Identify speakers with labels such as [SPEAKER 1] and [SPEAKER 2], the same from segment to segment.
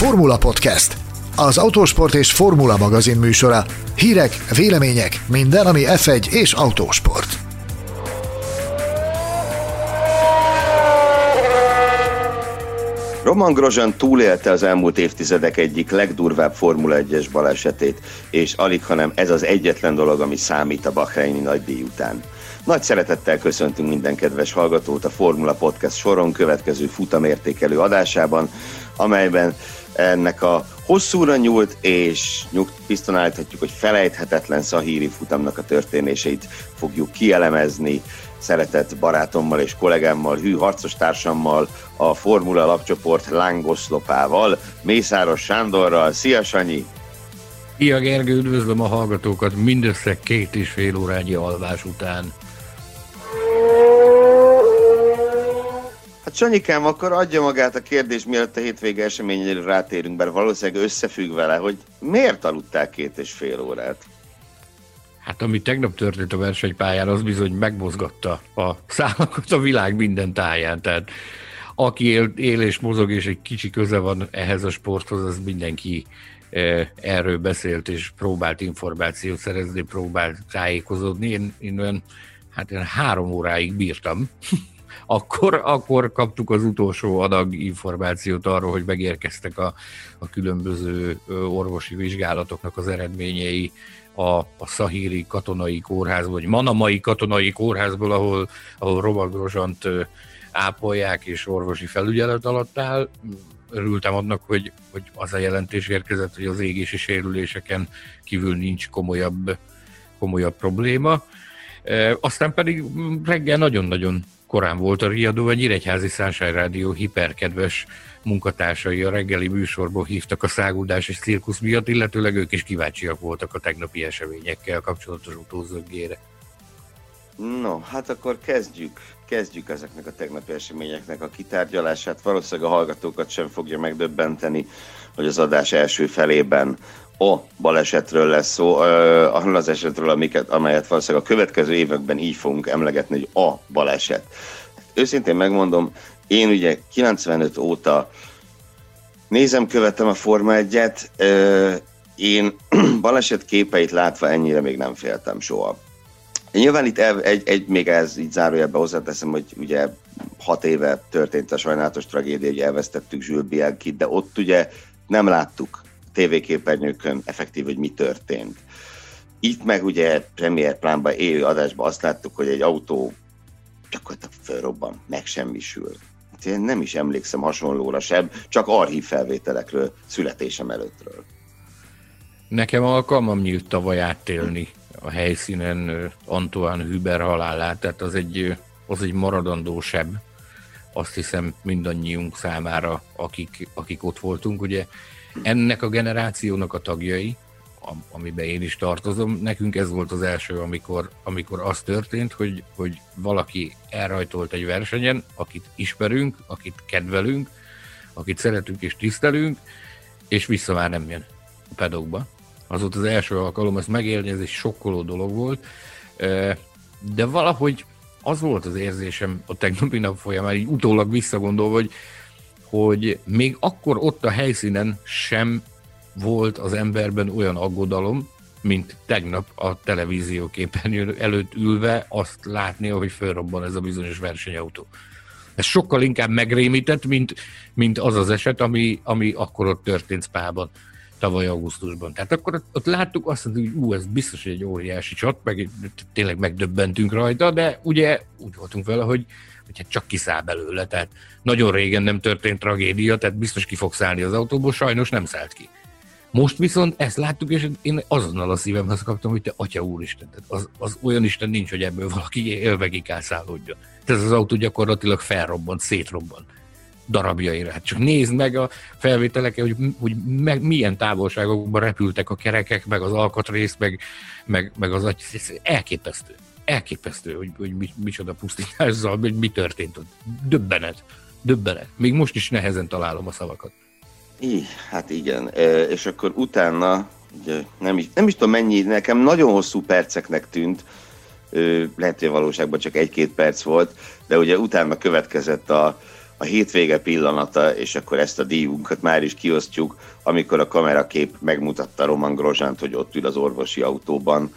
[SPEAKER 1] Formula Podcast, az autósport és formula magazin műsora. Hírek, vélemények, minden, ami F1 és autósport.
[SPEAKER 2] Roman Grosjean túlélte az elmúlt évtizedek egyik legdurvább Formula 1-es balesetét, és alig, hanem ez az egyetlen dolog, ami számít a Bahreini nagydíj után. Nagy szeretettel köszöntünk minden kedves hallgatót a Formula Podcast soron következő futamértékelő adásában, amelyben ennek a hosszúra nyúlt és nyugt, bizton állíthatjuk, hogy felejthetetlen szahíri futamnak a történéseit fogjuk kielemezni, szeretett barátommal és kollégámmal, hű harcos társammal, a Formula Lapcsoport lángoszlopával, Mészáros Sándorral. Szia Sanyi!
[SPEAKER 3] Szia Gergő, üdvözlöm a hallgatókat mindössze két és fél órányi alvás után.
[SPEAKER 2] Hát Sanyikám, akkor adja magát a kérdés, mielőtt a hétvége eseményére rátérünk, bár valószínűleg összefügg vele, hogy miért aludtál két és fél órát?
[SPEAKER 3] Hát ami tegnap történt a versenypályán, az bizony megmozgatta a szálakat a világ minden táján. Tehát aki él, él és mozog, és egy kicsi köze van ehhez a sporthoz, az mindenki e, erről beszélt, és próbált információt szerezni, próbált tájékozódni. Én, én olyan, hát én három óráig bírtam. Akkor, akkor kaptuk az utolsó adag információt arról, hogy megérkeztek a, a különböző orvosi vizsgálatoknak az eredményei, a, a Szahíri katonai kórházból, vagy Manamai katonai kórházból, ahol, ahol Robert ápolják és orvosi felügyelet alatt áll. Örültem annak, hogy, hogy az a jelentés érkezett, hogy az égési sérüléseken kívül nincs komolyabb, komolyabb probléma. E, aztán pedig reggel nagyon-nagyon korán volt a riadó, egy Nyíregyházi Sunshine Rádió hiperkedves munkatársai a reggeli műsorból hívtak a száguldás és cirkusz miatt, illetőleg ők is kíváncsiak voltak a tegnapi eseményekkel kapcsolatos utózöggére.
[SPEAKER 2] No, hát akkor kezdjük, kezdjük ezeknek a tegnapi eseményeknek a kitárgyalását. Valószínűleg a hallgatókat sem fogja megdöbbenteni, hogy az adás első felében a balesetről lesz szó, arról az esetről, amiket, amelyet valószínűleg a következő években így fogunk emlegetni, hogy a baleset. Őszintén megmondom, én ugye 95 óta nézem, követem a Forma 1-et, én baleset képeit látva ennyire még nem féltem soha. Nyilván itt egy, egy, még ez így zárójelbe hozzáteszem, hogy ugye hat éve történt a sajnálatos tragédia, hogy elvesztettük Jules de ott ugye nem láttuk tévéképernyőkön effektív, hogy mi történt. Itt meg ugye Premier plánban élő adásban azt láttuk, hogy egy autó gyakorlatilag fölrobban, megsemmisül én nem is emlékszem hasonlóra sem, csak archív felvételekről, születésem előttről.
[SPEAKER 3] Nekem alkalmam nyílt tavaly átélni a helyszínen Antoine Hüber halálát, tehát az egy, az egy maradandó seb, azt hiszem mindannyiunk számára, akik, akik ott voltunk. Ugye ennek a generációnak a tagjai, amiben én is tartozom, nekünk ez volt az első, amikor, amikor az történt, hogy, hogy valaki elrajtolt egy versenyen, akit ismerünk, akit kedvelünk, akit szeretünk és tisztelünk, és vissza már nem jön a pedokba. Az volt az első alkalom, ezt megélni, ez egy sokkoló dolog volt, de valahogy az volt az érzésem a tegnapi nap folyamán, így utólag visszagondolva, hogy, hogy még akkor ott a helyszínen sem volt az emberben olyan aggodalom, mint tegnap a televízió képernyő előtt ülve azt látni, hogy felrobban ez a bizonyos versenyautó. Ez sokkal inkább megrémített, mint, mint az az eset, ami, ami akkor ott történt Spában tavaly augusztusban. Tehát akkor ott, ott láttuk azt, hogy ú, ez biztos egy óriási csat, meg tényleg megdöbbentünk rajta, de ugye úgy voltunk vele, hogy, hogy hát csak kiszáll belőle. Tehát nagyon régen nem történt tragédia, tehát biztos ki fog szállni az autóból, sajnos nem szállt ki. Most viszont ezt láttuk, és én azonnal a szívemhez kaptam, hogy te atya úristen, az, az olyan Isten nincs, hogy ebből valaki élvegig elszállódjon. Tehát az autó gyakorlatilag felrobbant, szétrobbant darabjaira. Hát csak nézd meg a felvételeket, hogy, hogy meg, milyen távolságokban repültek a kerekek, meg az alkatrész, meg, meg, meg az agy. Ez elképesztő. Elképesztő, hogy, hogy mi, micsoda pusztítás, hogy mi történt ott. Döbbenet. Döbbenet. Még most is nehezen találom a szavakat.
[SPEAKER 2] I, hát igen, e, és akkor utána, ugye, nem, is, nem is tudom mennyi, nekem nagyon hosszú perceknek tűnt, lehet, hogy a valóságban csak egy-két perc volt, de ugye utána következett a, a hétvége pillanata, és akkor ezt a díjunkat már is kiosztjuk, amikor a kamerakép megmutatta Roman Grozsánt, hogy ott ül az orvosi autóban.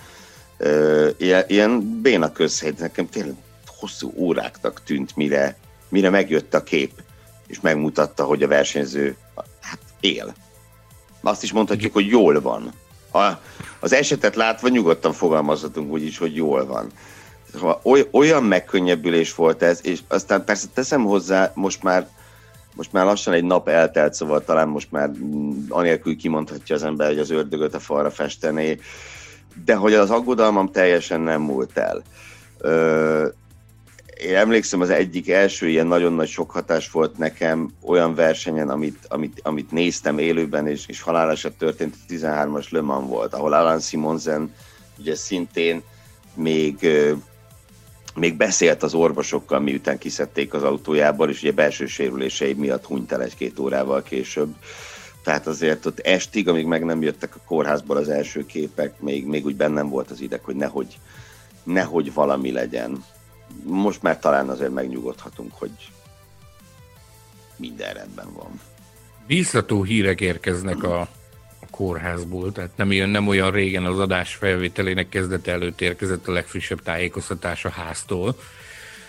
[SPEAKER 2] Ilyen, ilyen béna közhely, nekem tényleg hosszú óráknak tűnt, mire, mire megjött a kép, és megmutatta, hogy a versenyző hát él. Azt is mondhatjuk, hogy jól van. A, az esetet látva nyugodtan fogalmazhatunk úgy is, hogy jól van. Olyan megkönnyebbülés volt ez, és aztán persze teszem hozzá, most már most már lassan egy nap eltelt, szóval talán most már anélkül kimondhatja az ember, hogy az ördögöt a falra festené, de hogy az aggodalmam teljesen nem múlt el. Ö, én emlékszem, az egyik első ilyen nagyon nagy sok hatás volt nekem olyan versenyen, amit, amit, amit néztem élőben, és, és haláleset történt, 13-as Le Mans volt, ahol Alan Simonsen ugye szintén még, még beszélt az orvosokkal, miután kiszedték az autójából, és ugye belső sérülései miatt hunyt el egy-két órával később. Tehát azért ott estig, amíg meg nem jöttek a kórházból az első képek, még, még úgy bennem volt az ideg, hogy nehogy, nehogy valami legyen most már talán azért megnyugodhatunk, hogy minden rendben van.
[SPEAKER 3] Bíztató hírek érkeznek a, a kórházból, tehát nem, olyan, nem olyan régen az adás felvételének kezdete előtt érkezett a legfrissebb tájékoztatás a háztól,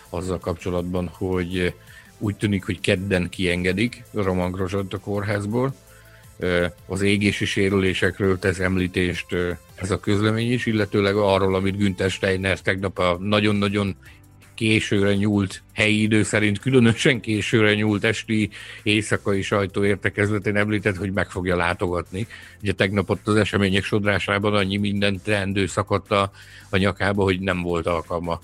[SPEAKER 3] azzal kapcsolatban, hogy úgy tűnik, hogy kedden kiengedik Roman Grosot a kórházból. Az égési sérülésekről tesz említést ez a közlemény is, illetőleg arról, amit Günther Steiner tegnap a nagyon-nagyon későre nyúlt helyi idő szerint, különösen későre nyúlt esti éjszakai sajtóértekezletén említett, hogy meg fogja látogatni. Ugye tegnap ott az események sodrásában annyi minden teendő szakadt a, a nyakába, hogy nem volt alkalma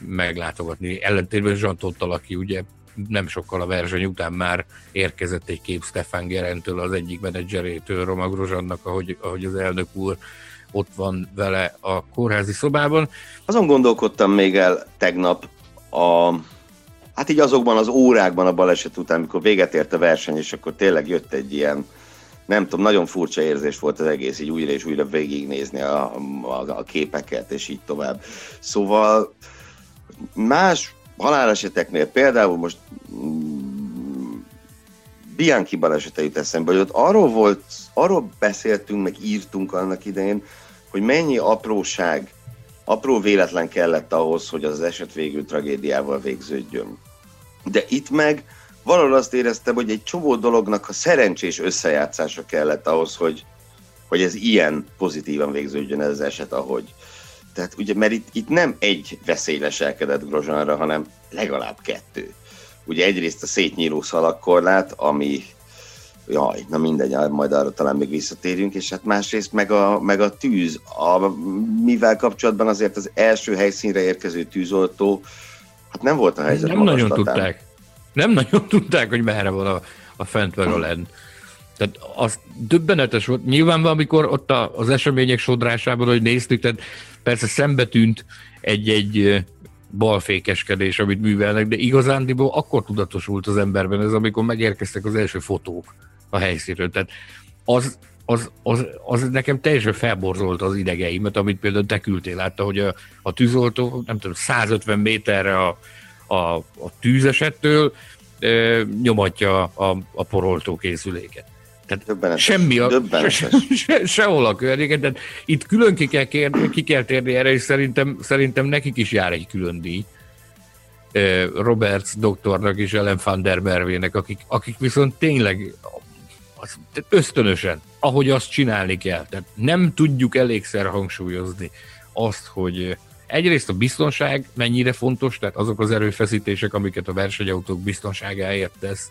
[SPEAKER 3] meglátogatni. Ellentétben Zsantottal, aki ugye nem sokkal a verseny után már érkezett egy kép Stefan Gerentől, az egyik menedzserétől, Roma Grozsannak, ahogy, ahogy az elnök úr ott van vele a kórházi szobában.
[SPEAKER 2] Azon gondolkodtam még el tegnap a Hát így azokban az órákban a baleset után, amikor véget ért a verseny, és akkor tényleg jött egy ilyen, nem tudom, nagyon furcsa érzés volt az egész, így újra és újra végignézni a, a, a képeket, és így tovább. Szóval más haláleseteknél például most mm, Bianchi balesete jut eszembe, hogy ott arról volt, arról beszéltünk, meg írtunk annak idején, hogy mennyi apróság, apró véletlen kellett ahhoz, hogy az eset végül tragédiával végződjön. De itt meg valahol azt éreztem, hogy egy csomó dolognak a szerencsés összejátszása kellett ahhoz, hogy, hogy ez ilyen pozitívan végződjön ez az eset, ahogy. Tehát ugye, mert itt, itt nem egy veszély leselkedett Grozsanra, hanem legalább kettő. Ugye egyrészt a szétnyíló szalagkorlát, ami Jaj, na mindegy, majd arra talán még visszatérünk, és hát másrészt meg a, meg a tűz, a, mivel kapcsolatban azért az első helyszínre érkező tűzoltó, hát nem volt a helyzet
[SPEAKER 3] Nem nagyon tudták. Nem nagyon tudták, hogy merre van a, a fent a lent. Tehát az döbbenetes volt. Nyilván amikor ott a, az események sodrásában, hogy néztük, tehát persze szembe tűnt egy-egy balfékeskedés, amit művelnek, de igazándiból akkor tudatosult az emberben ez, amikor megérkeztek az első fotók a helyszínről. Tehát az, az, az, az nekem teljesen felborzolt az idegeimet, amit például te küldtél, látta, hogy a, a tűzoltó, nem tudom, 150 méterre a, a, a tűzesettől e, nyomatja a, a poroltó készüléket. Tehát döbbenetes, semmi a, se, se, sehol a környéken, tehát itt külön ki kell, kérni, ki kell térni erre, és szerintem, szerintem nekik is jár egy külön díj. Roberts doktornak és Ellen van der Mervének, akik, akik viszont tényleg az, ösztönösen, ahogy azt csinálni kell. Tehát nem tudjuk elégszer hangsúlyozni azt, hogy egyrészt a biztonság mennyire fontos, tehát azok az erőfeszítések, amiket a versenyautók biztonságáért tesz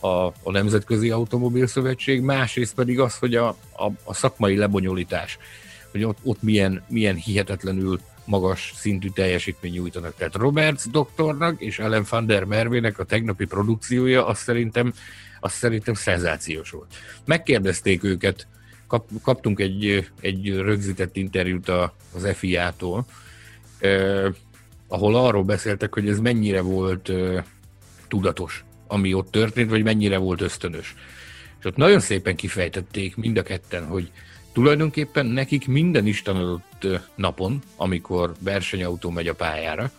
[SPEAKER 3] a, a Nemzetközi Automobil Szövetség, másrészt pedig az, hogy a, a, a szakmai lebonyolítás, hogy ott, ott milyen, milyen hihetetlenül magas szintű teljesítmény nyújtanak. Tehát Roberts doktornak és Ellen van der Mervének a tegnapi produkciója azt szerintem az szerintem szenzációs volt. Megkérdezték őket, kap, kaptunk egy, egy rögzített interjút az FIA-tól, eh, ahol arról beszéltek, hogy ez mennyire volt eh, tudatos, ami ott történt, vagy mennyire volt ösztönös. És ott nagyon szépen kifejtették mind a ketten, hogy tulajdonképpen nekik minden Isten adott napon, amikor versenyautó megy a pályára,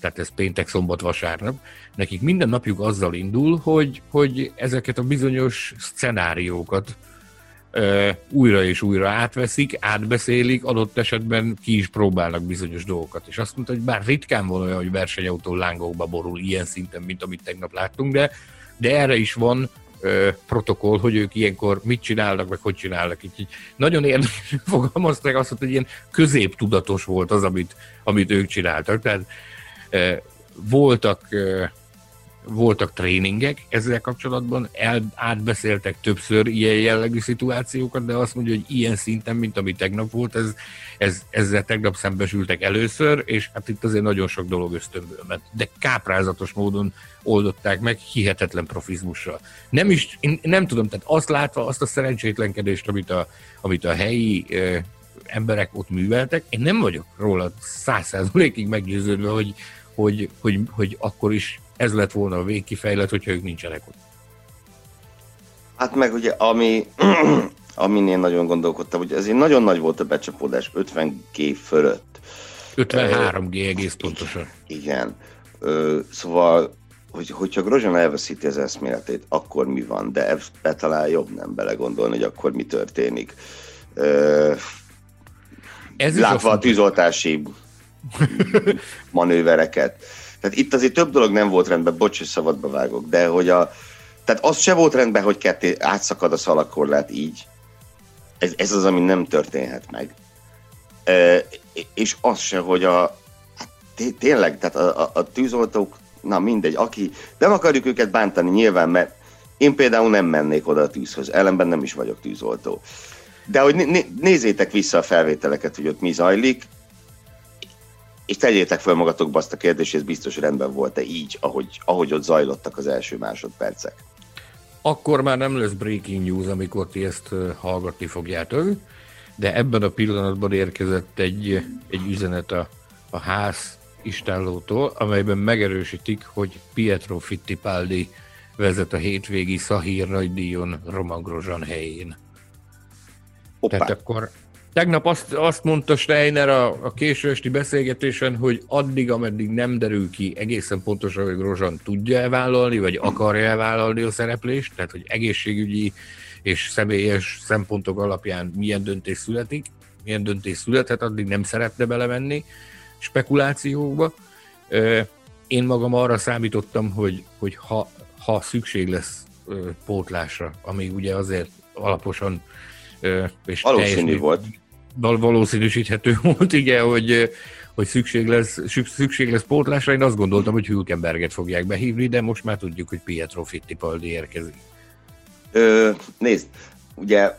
[SPEAKER 3] tehát ez péntek, szombat, vasárnap, nekik minden napjuk azzal indul, hogy, hogy ezeket a bizonyos szenáriókat ö, újra és újra átveszik, átbeszélik, adott esetben ki is próbálnak bizonyos dolgokat. És azt mondta, hogy bár ritkán van olyan, hogy versenyautó lángokba borul ilyen szinten, mint amit tegnap láttunk, de, de erre is van ö, protokoll, hogy ők ilyenkor mit csinálnak, meg hogy csinálnak. Így, így nagyon érdekes fogalmazták azt, hogy ilyen középtudatos volt az, amit, amit ők csináltak. Tehát ö, voltak ö, voltak tréningek ezzel kapcsolatban, el, átbeszéltek többször ilyen jellegű szituációkat, de azt mondja, hogy ilyen szinten, mint ami tegnap volt, ez, ez, ezzel tegnap szembesültek először, és hát itt azért nagyon sok dolog ösztönből ment. De káprázatos módon oldották meg, hihetetlen profizmussal. Nem is, én nem tudom, tehát azt látva, azt a szerencsétlenkedést, amit a, amit a helyi ö, emberek ott műveltek, én nem vagyok róla száz százalékig meggyőződve, hogy, hogy, hogy, hogy akkor is ez lett volna a végkifejlet, hogyha ők nincsenek ott.
[SPEAKER 2] Hát meg ugye, ami, amin én nagyon gondolkodtam, hogy ezért nagyon nagy volt a becsapódás, 50 G fölött.
[SPEAKER 3] 53 G egész pontosan.
[SPEAKER 2] Igen. Ö, szóval, hogy, hogyha Grozsan elveszíti az eszméletét, akkor mi van? De ebbe talán jobb nem belegondolni, hogy akkor mi történik. Ö, Ez látva a tűzoltási manővereket. Tehát itt azért több dolog nem volt rendben, bocs, hogy szabadba vágok, de hogy a, tehát az se volt rendben, hogy ketté átszakad a szalakorlát így. Ez, ez az, ami nem történhet meg. E, és az se, hogy a hát tényleg, tehát a, a, a tűzoltók, na mindegy, aki, nem akarjuk őket bántani nyilván, mert én például nem mennék oda a tűzhöz, ellenben nem is vagyok tűzoltó. De hogy né- nézzétek vissza a felvételeket, hogy ott mi zajlik, és tegyétek fel magatokba azt a kérdést, ez biztos rendben volt-e így, ahogy, ahogy ott zajlottak az első másodpercek.
[SPEAKER 3] Akkor már nem lesz breaking news, amikor ti ezt hallgatni fogjátok, de ebben a pillanatban érkezett egy, egy üzenet a, a ház istállótól, amelyben megerősítik, hogy Pietro Fittipaldi vezet a hétvégi Szahír nagydíjon Roman Grozsan helyén. Opa. Tehát akkor Tegnap azt, azt mondta Steiner a, a késő esti beszélgetésen, hogy addig, ameddig nem derül ki egészen pontosan, hogy Grozsan tudja vállalni, vagy akarja vállalni a szereplést, tehát hogy egészségügyi és személyes szempontok alapján milyen döntés születik, milyen döntés születhet, addig nem szeretne belemenni spekulációkba. Én magam arra számítottam, hogy, hogy ha, ha szükség lesz pótlásra, ami ugye azért alaposan
[SPEAKER 2] és Valószínű volt
[SPEAKER 3] valószínűsíthető volt, igen, hogy, hogy szükség, lesz, szükség lesz pótlásra. Én azt gondoltam, hogy Hülkenberget fogják behívni, de most már tudjuk, hogy Pietro Fittipaldi érkezik.
[SPEAKER 2] Ö, nézd, ugye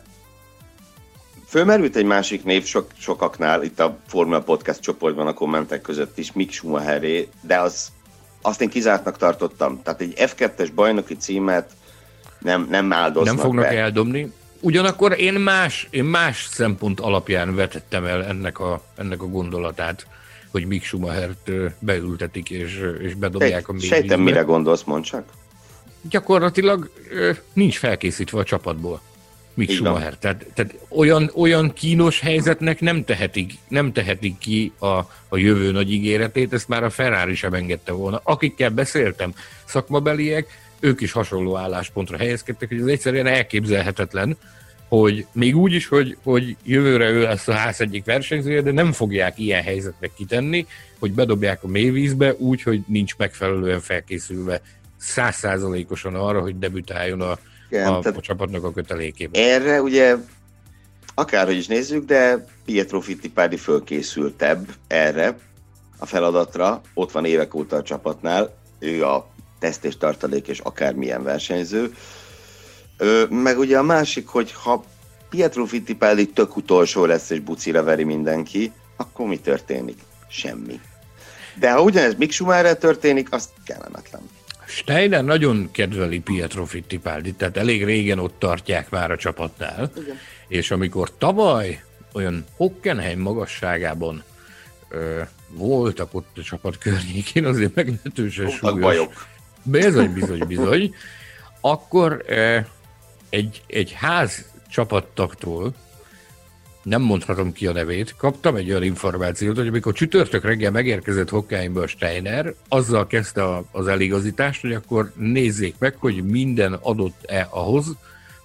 [SPEAKER 2] fölmerült egy másik név sok, sokaknál, itt a Formula Podcast csoportban a kommentek között is, Mick Schumacheré, de az, azt én kizártnak tartottam. Tehát egy F2-es bajnoki címet nem, nem áldoznak
[SPEAKER 3] Nem fognak be. eldobni. Ugyanakkor én más, én más szempont alapján vetettem el ennek a, ennek a gondolatát, hogy Mick Schumachert beültetik és, és bedobják a
[SPEAKER 2] mélyvízbe. Sejtem, mire gondolsz, mondd csak.
[SPEAKER 3] Gyakorlatilag nincs felkészítve a csapatból. Mick Schumacher. Tehát, tehát olyan, olyan kínos helyzetnek nem tehetik, nem tehetik ki a, a jövő nagy ígéretét, ezt már a Ferrari sem engedte volna. Akikkel beszéltem, szakmabeliek, ők is hasonló álláspontra helyezkedtek, hogy ez egyszerűen elképzelhetetlen, hogy még úgy is, hogy, hogy jövőre ő lesz a ház egyik versenyzője, de nem fogják ilyen helyzetnek kitenni, hogy bedobják a mélyvízbe úgy, hogy nincs megfelelően felkészülve százszázalékosan arra, hogy debütáljon a, Igen, a, a csapatnak a kötelékében.
[SPEAKER 2] Erre ugye akárhogy is nézzük, de Pietro Fittipaldi fölkészültebb erre a feladatra, ott van évek óta a csapatnál, ő a teszt és tartalék és akármilyen versenyző. Ö, meg ugye a másik, hogy ha Pietro Fittipaldi tök utolsó lesz és bucira veri mindenki, akkor mi történik? Semmi. De ha ugyanez Mick Schumacher történik, az kellemetlen.
[SPEAKER 3] Steiner nagyon kedveli Pietro Fittipaldi, tehát elég régen ott tartják már a csapatnál, Igen. és amikor tavaly olyan Hockenheim magasságában ö, voltak ott a csapat környékén, azért meglehetősen súlyos, bajok. Bizony, bizony, bizony. Akkor eh, egy, egy ház csapattaktól nem mondhatom ki a nevét, kaptam egy olyan információt, hogy amikor csütörtök reggel megérkezett Hokkaimből Steiner, azzal kezdte az eligazítást, hogy akkor nézzék meg, hogy minden adott-e ahhoz,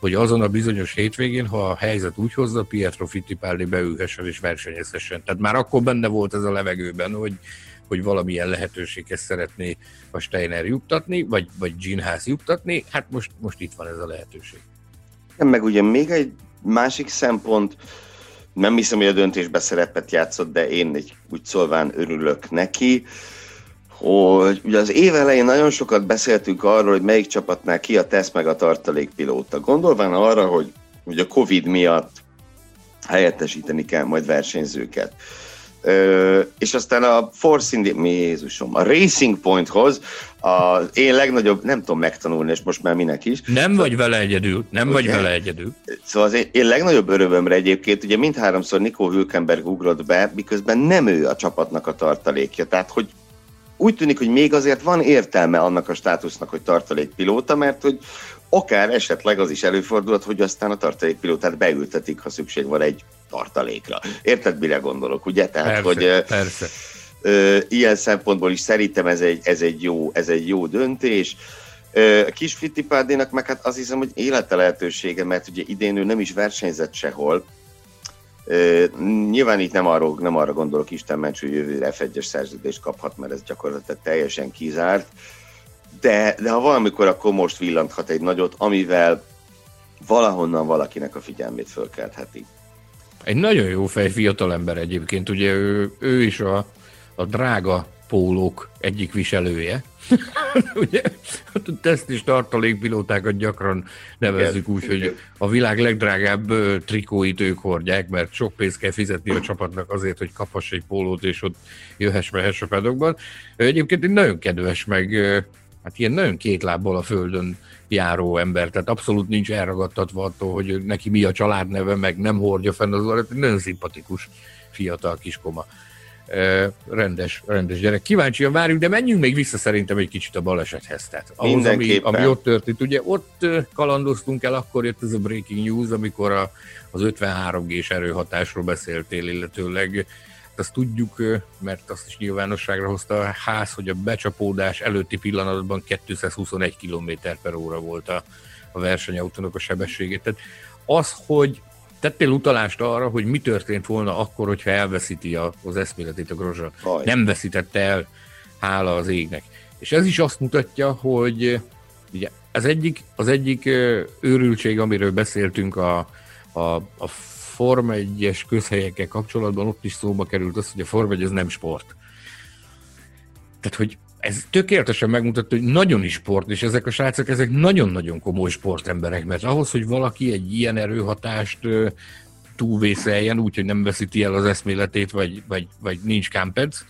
[SPEAKER 3] hogy azon a bizonyos hétvégén, ha a helyzet úgy hozza, Pietro Fittipaldi beülhessen és versenyezhessen. Tehát már akkor benne volt ez a levegőben, hogy, hogy valamilyen lehetőséget szeretné a Steiner juttatni, vagy, vagy Ginház juttatni, hát most, most itt van ez a lehetőség.
[SPEAKER 2] Meg ugye még egy másik szempont, nem hiszem, hogy a döntésbe szerepet játszott, de én egy úgy szólván örülök neki, hogy ugye az év elején nagyon sokat beszéltünk arról, hogy melyik csapatnál ki a tesz meg a tartalékpilóta. Gondolván arra, hogy, hogy a Covid miatt helyettesíteni kell majd versenyzőket. Ö, és aztán a Force India, mi Jézusom, a Racing Pointhoz az én legnagyobb, nem tudom megtanulni, és most már minek is.
[SPEAKER 3] Nem szóval, vagy vele egyedül, nem ugye, vagy vele egyedül.
[SPEAKER 2] Szóval az én, én legnagyobb örömömre egyébként, ugye mindháromszor Nico Hülkenberg ugrott be, miközben nem ő a csapatnak a tartalékja. Tehát, hogy úgy tűnik, hogy még azért van értelme annak a státusznak, hogy tartalékpilóta, mert hogy akár esetleg az is előfordulhat, hogy aztán a tartalékpilótát beültetik, ha szükség van egy tartalékra. Érted, mire gondolok, ugye?
[SPEAKER 3] Tehát, persze, hogy, persze.
[SPEAKER 2] Ö, ilyen szempontból is szerintem ez egy, ez egy, jó, ez egy jó döntés. A kis Fittipárdénak meg hát azt hiszem, hogy élete lehetősége, mert ugye idén ő nem is versenyzett sehol, nyilván itt nem, arról, nem arra gondolok, Isten ments, hogy jövőre f szerződést kaphat, mert ez gyakorlatilag teljesen kizárt, de, de ha valamikor, akkor most villanthat egy nagyot, amivel valahonnan valakinek a figyelmét fölkeltheti.
[SPEAKER 3] Egy nagyon jó fej fiatalember egyébként, ugye ő, ő is a, a drága pólók egyik viselője. Ugye, hát a teszt és tartalékpilótákat gyakran nevezzük úgy, hogy a világ legdrágább trikóit ők hordják, mert sok pénzt kell fizetni a csapatnak azért, hogy kaphass egy pólót, és ott jöhess mehess a pedokban. Egyébként egy nagyon kedves, meg hát ilyen nagyon két lábbal a földön járó ember, tehát abszolút nincs elragadtatva attól, hogy neki mi a családneve, meg nem hordja fenn az orrát, nagyon szimpatikus fiatal kiskoma rendes, rendes gyerek. Kíváncsian várjuk, de menjünk még vissza szerintem egy kicsit a balesethez. Tehát ahhoz, ami, ami ott történt. Ugye ott kalandoztunk el, akkor jött ez a breaking news, amikor a, az 53G-s erőhatásról beszéltél, illetőleg azt tudjuk, mert azt is nyilvánosságra hozta a ház, hogy a becsapódás előtti pillanatban 221 km per óra volt a, a versenyautónak a sebessége. Tehát az, hogy tettél utalást arra, hogy mi történt volna akkor, hogyha elveszíti a, az eszméletét a Grozsa. Nem veszítette el, hála az égnek. És ez is azt mutatja, hogy ugye az egyik, az egyik őrültség, amiről beszéltünk a, a, a Forma 1-es közhelyekkel kapcsolatban, ott is szóba került az, hogy a Forma 1 ez nem sport. Tehát, hogy ez tökéletesen megmutatta, hogy nagyon is sport, és ezek a srácok, ezek nagyon-nagyon komoly sportemberek, mert ahhoz, hogy valaki egy ilyen erőhatást túlvészeljen, úgyhogy nem veszíti el az eszméletét, vagy, vagy, vagy nincs kámpec,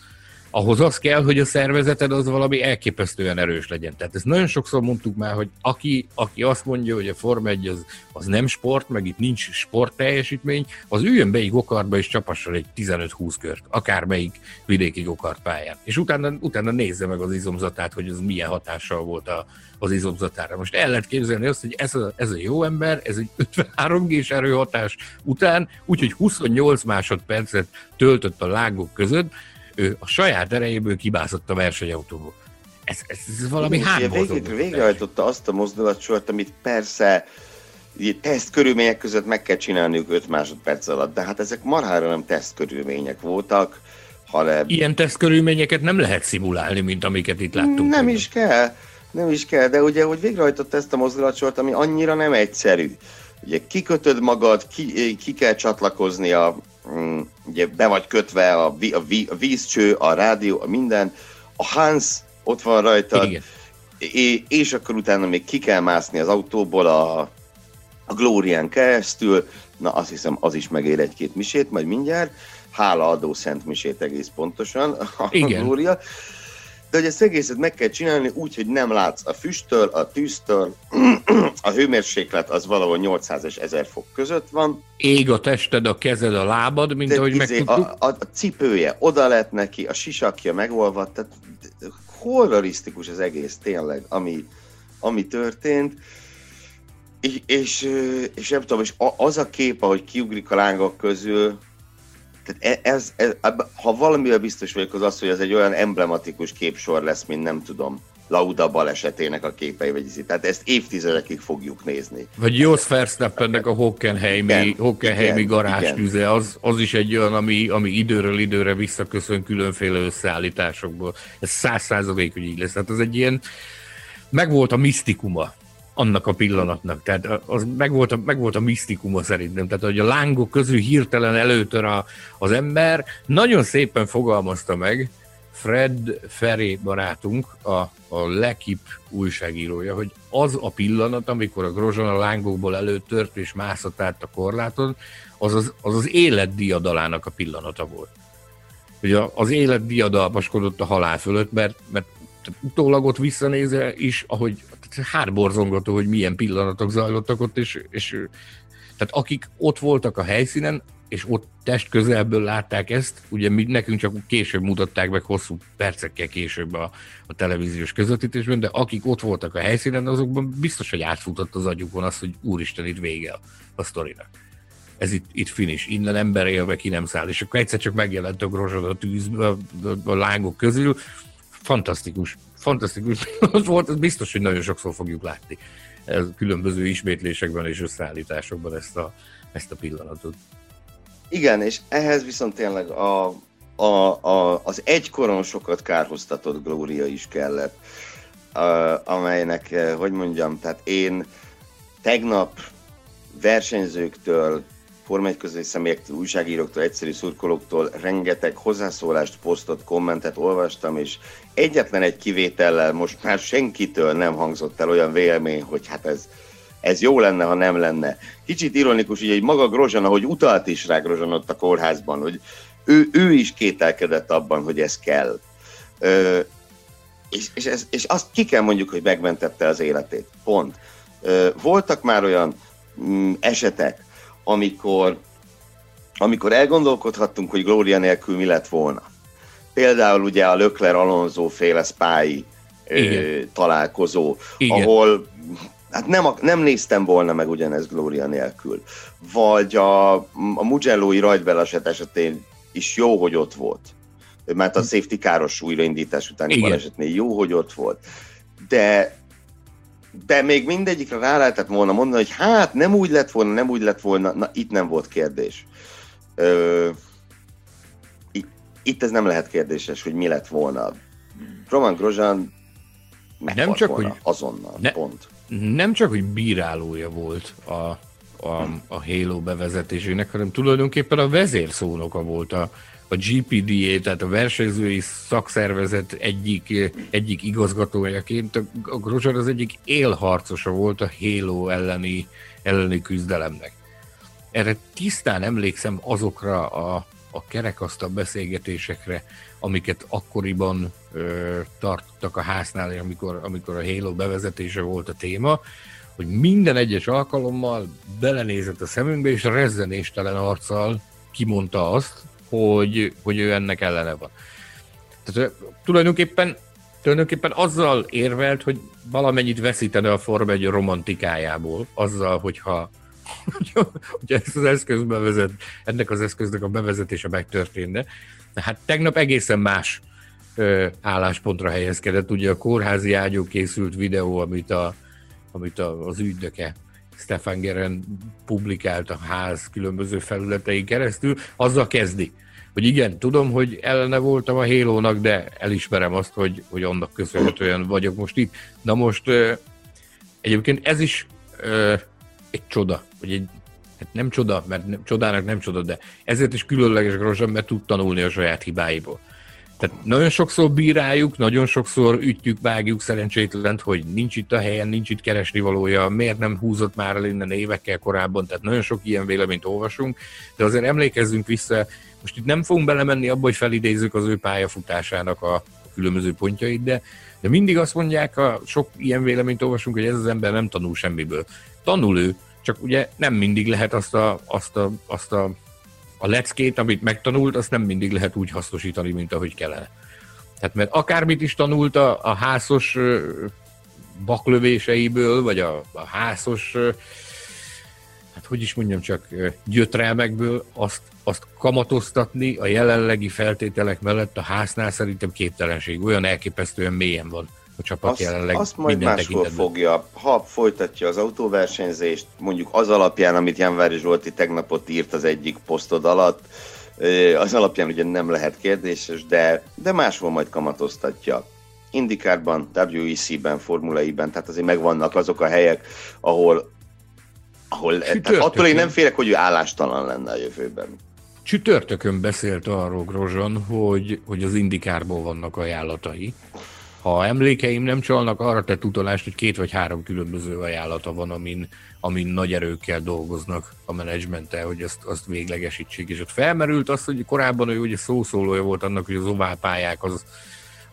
[SPEAKER 3] ahhoz az kell, hogy a szervezeted az valami elképesztően erős legyen. Tehát ezt nagyon sokszor mondtuk már, hogy aki, aki azt mondja, hogy a Forma 1 az, az nem sport, meg itt nincs sport teljesítmény, az üljön be gokartba és csapasson egy 15-20 kört, akármelyik vidéki gokart pályán. És utána, utána nézze meg az izomzatát, hogy az milyen hatással volt a, az izomzatára. Most el lehet képzelni azt, hogy ez a, ez a jó ember, ez egy 53 g erőhatás után, úgyhogy 28 másodpercet töltött a lágok között, ő a saját erejéből kibászott a versenyautóból. Ez, ez, ez valami háború.
[SPEAKER 2] Végre, végrehajtotta azt a mozdulatsort, amit persze teszt körülmények között meg kell csinálniuk 5 másodperc alatt, de hát ezek marhára nem teszt körülmények voltak, hanem...
[SPEAKER 3] Ilyen teszt körülményeket nem lehet szimulálni, mint amiket itt láttunk.
[SPEAKER 2] Nem is kell, nem is kell, de ugye, hogy végrehajtott ezt a mozdulatsort, ami annyira nem egyszerű. Ugye kikötöd magad, ki, ki kell csatlakozni a, ugye be vagy kötve a, a, a vízcső, a rádió, a minden, a Hans ott van rajta, és akkor utána még ki kell mászni az autóból a, a Glórián keresztül, na azt hiszem az is megér egy-két misét, majd mindjárt, hála adó szent misét egész pontosan, a Igen. Glória de hogy ezt egészet meg kell csinálni úgy, hogy nem látsz a füsttől, a tűztől, a hőmérséklet az valahol 800 és 1000 fok között van.
[SPEAKER 3] Ég a tested, a kezed, a lábad, mint de ahogy izé,
[SPEAKER 2] megtudtuk. A, a, a cipője oda lett neki, a sisakja megolvadt, tehát horrorisztikus az egész tényleg, ami, ami történt. és, és, és nem tudom, és az a kép, ahogy kiugrik a lángok közül, tehát e, ez, ez, ha valamivel biztos vagyok, az az, hogy ez egy olyan emblematikus képsor lesz, mint nem tudom, Lauda balesetének a képei, vagy izi. Tehát ezt évtizedekig fogjuk nézni.
[SPEAKER 3] Vagy Jos Verstappennek a Hockenheimi, Hockenheimi garázstűze, az, az is egy olyan, ami, ami időről időre visszaköszön különféle összeállításokból. Ez száz százalék, hogy így lesz. Tehát az egy ilyen, megvolt a misztikuma annak a pillanatnak. Tehát az megvolt a, megvolt a misztikuma szerintem. Tehát, hogy a lángok közül hirtelen előtör a, az ember, nagyon szépen fogalmazta meg Fred Ferry barátunk, a, a Lekip újságírója, hogy az a pillanat, amikor a Grozson a lángokból előtört és mászott át a korláton, az az, az, az élet diadalának a pillanata volt. Hogy az élet diadalmaskodott a halál fölött, mert, mert utólag ott visszanézve is, ahogy hátborzongató, hogy milyen pillanatok zajlottak ott, és, és tehát akik ott voltak a helyszínen, és ott test közelből látták ezt, ugye mi nekünk csak később mutatták meg hosszú percekkel később a, a televíziós közvetítésben, de akik ott voltak a helyszínen, azokban biztos, hogy átfutott az agyukon az, hogy úristen, itt vége a, sztorinak. Ez itt, itt finish, innen ember élve ki nem száll, és akkor egyszer csak megjelent a grozsod a tűzbe, a, a, a lángok közül, fantasztikus, fantasztikus volt, ez biztos, hogy nagyon sokszor fogjuk látni ez különböző ismétlésekben és összeállításokban ezt a, ezt a pillanatot.
[SPEAKER 2] Igen, és ehhez viszont tényleg a, a, a, az egykoron sokat kárhoztatott Glória is kellett, amelynek, eh, hogy mondjam, tehát én tegnap versenyzőktől, Forma 1 közeli személyektől, újságíróktól, egyszerű szurkolóktól rengeteg hozzászólást, posztot, kommentet olvastam, és egyetlen egy kivétellel most már senkitől nem hangzott el olyan vélemény, hogy hát ez, ez jó lenne, ha nem lenne. Kicsit ironikus, hogy egy maga Grozsan, ahogy utalt is rá Grozsan ott a kórházban, hogy ő, ő is kételkedett abban, hogy ez kell. Ö, és, és, ez, és azt ki kell mondjuk, hogy megmentette az életét. Pont. Ö, voltak már olyan mm, esetek, amikor, amikor elgondolkodhattunk, hogy Glória nélkül mi lett volna. Például ugye a Lökler Alonso féle spy ö, találkozó, Igen. ahol hát nem, nem néztem volna meg ugyanez Gloria nélkül. Vagy a, a Mugello-i rajtbeleset esetén is jó, hogy ott volt. Mert a safety káros újraindítás utáni Igen. balesetnél jó, hogy ott volt. De de még mindegyikre rá lehetett volna mondani, hogy hát nem úgy lett volna, nem úgy lett volna, na itt nem volt kérdés. Ö, itt, ez nem lehet kérdéses, hogy mi lett volna. Roman Grosjean nem csak, volna hogy azonnal, ne, pont
[SPEAKER 3] nem csak, hogy bírálója volt a, a, a Halo bevezetésének, hanem tulajdonképpen a vezérszónoka volt a, a GPDA, tehát a versenyzői szakszervezet egyik, egyik igazgatójaként. A Grosjean az egyik élharcosa volt a Halo elleni, elleni küzdelemnek. Erre tisztán emlékszem azokra a, a kerekasztal beszélgetésekre, amiket akkoriban ö, tartottak a háznál, amikor, amikor a Halo bevezetése volt a téma, hogy minden egyes alkalommal belenézett a szemünkbe, és rezzenéstelen arccal kimondta azt, hogy, hogy ő ennek ellene van. Tehát tulajdonképpen, tulajdonképpen azzal érvelt, hogy valamennyit veszítene a Forma egy romantikájából, azzal, hogyha hogyha ezt az eszköz bevezet, ennek az eszköznek a bevezetése megtörténne. Hát tegnap egészen más ö, álláspontra helyezkedett. Ugye a kórházi ágyú készült videó, amit, a, amit a, az ügynöke Stefan Geren publikált a ház különböző felületein keresztül, azzal kezdi, hogy igen, tudom, hogy ellene voltam a Hélónak, de elismerem azt, hogy, hogy annak köszönhetően vagyok most itt. Na most ö, egyébként ez is ö, egy csoda, hogy egy, hát nem csoda, mert nem, csodának nem csoda, de ezért is különleges Grosjean, mert tud tanulni a saját hibáiból. Tehát nagyon sokszor bíráljuk, nagyon sokszor ütjük, vágjuk szerencsétlent, hogy nincs itt a helyen, nincs itt keresni valója, miért nem húzott már el innen évekkel korábban, tehát nagyon sok ilyen véleményt olvasunk, de azért emlékezzünk vissza, most itt nem fogunk belemenni abba, hogy felidézzük az ő pályafutásának a különböző pontjait, de, de mindig azt mondják, a sok ilyen véleményt olvasunk, hogy ez az ember nem tanul semmiből. Tanul ő, csak ugye nem mindig lehet azt a, azt a, azt a, a leckét, amit megtanult, azt nem mindig lehet úgy hasznosítani, mint ahogy kellene. Tehát mert akármit is tanult a, a házos baklövéseiből, vagy a, a házos, hát hogy is mondjam csak, gyötrelmekből azt, azt kamatoztatni a jelenlegi feltételek mellett a háznál szerintem képtelenség. Olyan elképesztően mélyen van a csapat azt, jelenleg.
[SPEAKER 2] Azt majd máshol fogja, ha folytatja az autóversenyzést, mondjuk az alapján, amit Janvári Zsolti tegnapot írt az egyik posztod alatt, az alapján ugye nem lehet kérdéses, de, de máshol majd kamatoztatja. Indikárban, WEC-ben, Formula-ben, tehát azért megvannak azok a helyek, ahol, ahol tehát attól én nem félek, hogy ő állástalan lenne a jövőben.
[SPEAKER 3] Csütörtökön beszélt arról Grozson, hogy, hogy az indikárból vannak ajánlatai. Ha emlékeim nem csalnak, arra tett utalást, hogy két vagy három különböző ajánlata van, amin, amin nagy erőkkel dolgoznak a menedzsmenttel, hogy ezt, azt véglegesítsék. És ott felmerült az, hogy korábban ő ugye szószólója volt annak, hogy az oválpályák az,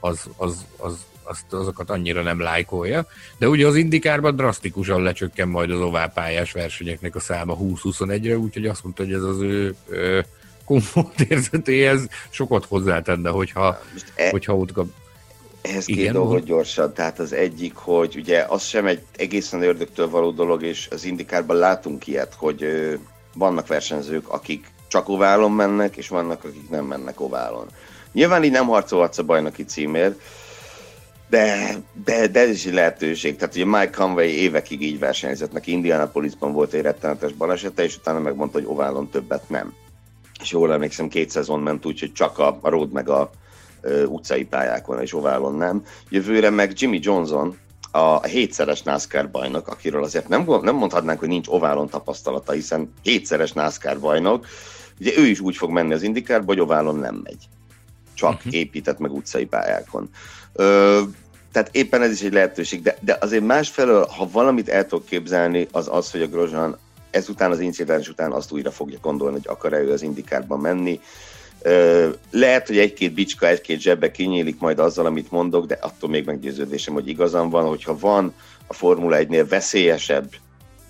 [SPEAKER 3] az, az, az, azt, azokat annyira nem lájkolja, de ugye az indikárban drasztikusan lecsökken majd az oválpályás versenyeknek a száma 20-21-re, úgyhogy azt mondta, hogy ez az ő, ő komfortérzetéhez sokat hozzátenne, hogyha, e... hogyha ott kap...
[SPEAKER 2] Ehhez két Igen, dolgot gyorsan. Tehát az egyik, hogy ugye az sem egy egészen ördögtől való dolog, és az indikárban látunk ilyet, hogy vannak versenyzők, akik csak oválon mennek, és vannak, akik nem mennek oválon. Nyilván így nem harcolhatsz a bajnoki címért, de, de, de ez is egy lehetőség. Tehát ugye Mike Conway évekig így versenyzett, neki Indianapolisban volt egy rettenetes balesete, és utána megmondta, hogy oválon többet nem. És jól emlékszem, két szezon ment úgy, hogy csak a, a road meg a utcai pályákon és oválon nem. Jövőre meg Jimmy Johnson, a hétszeres NASCAR bajnok, akiről azért nem, nem mondhatnánk, hogy nincs oválon tapasztalata, hiszen hétszeres NASCAR bajnok, ugye ő is úgy fog menni az indikárba, hogy oválon nem megy. Csak uh-huh. épített meg utcai pályákon. Ö, tehát éppen ez is egy lehetőség, de, de azért másfelől, ha valamit el tudok képzelni, az az, hogy a Grozsán ezután az incidens után azt újra fogja gondolni, hogy akar-e ő az indikárban menni. Lehet, hogy egy-két bicska, egy-két zsebbe kinyílik majd azzal, amit mondok, de attól még meggyőződésem, hogy igazam van, hogyha van a Formula 1-nél veszélyesebb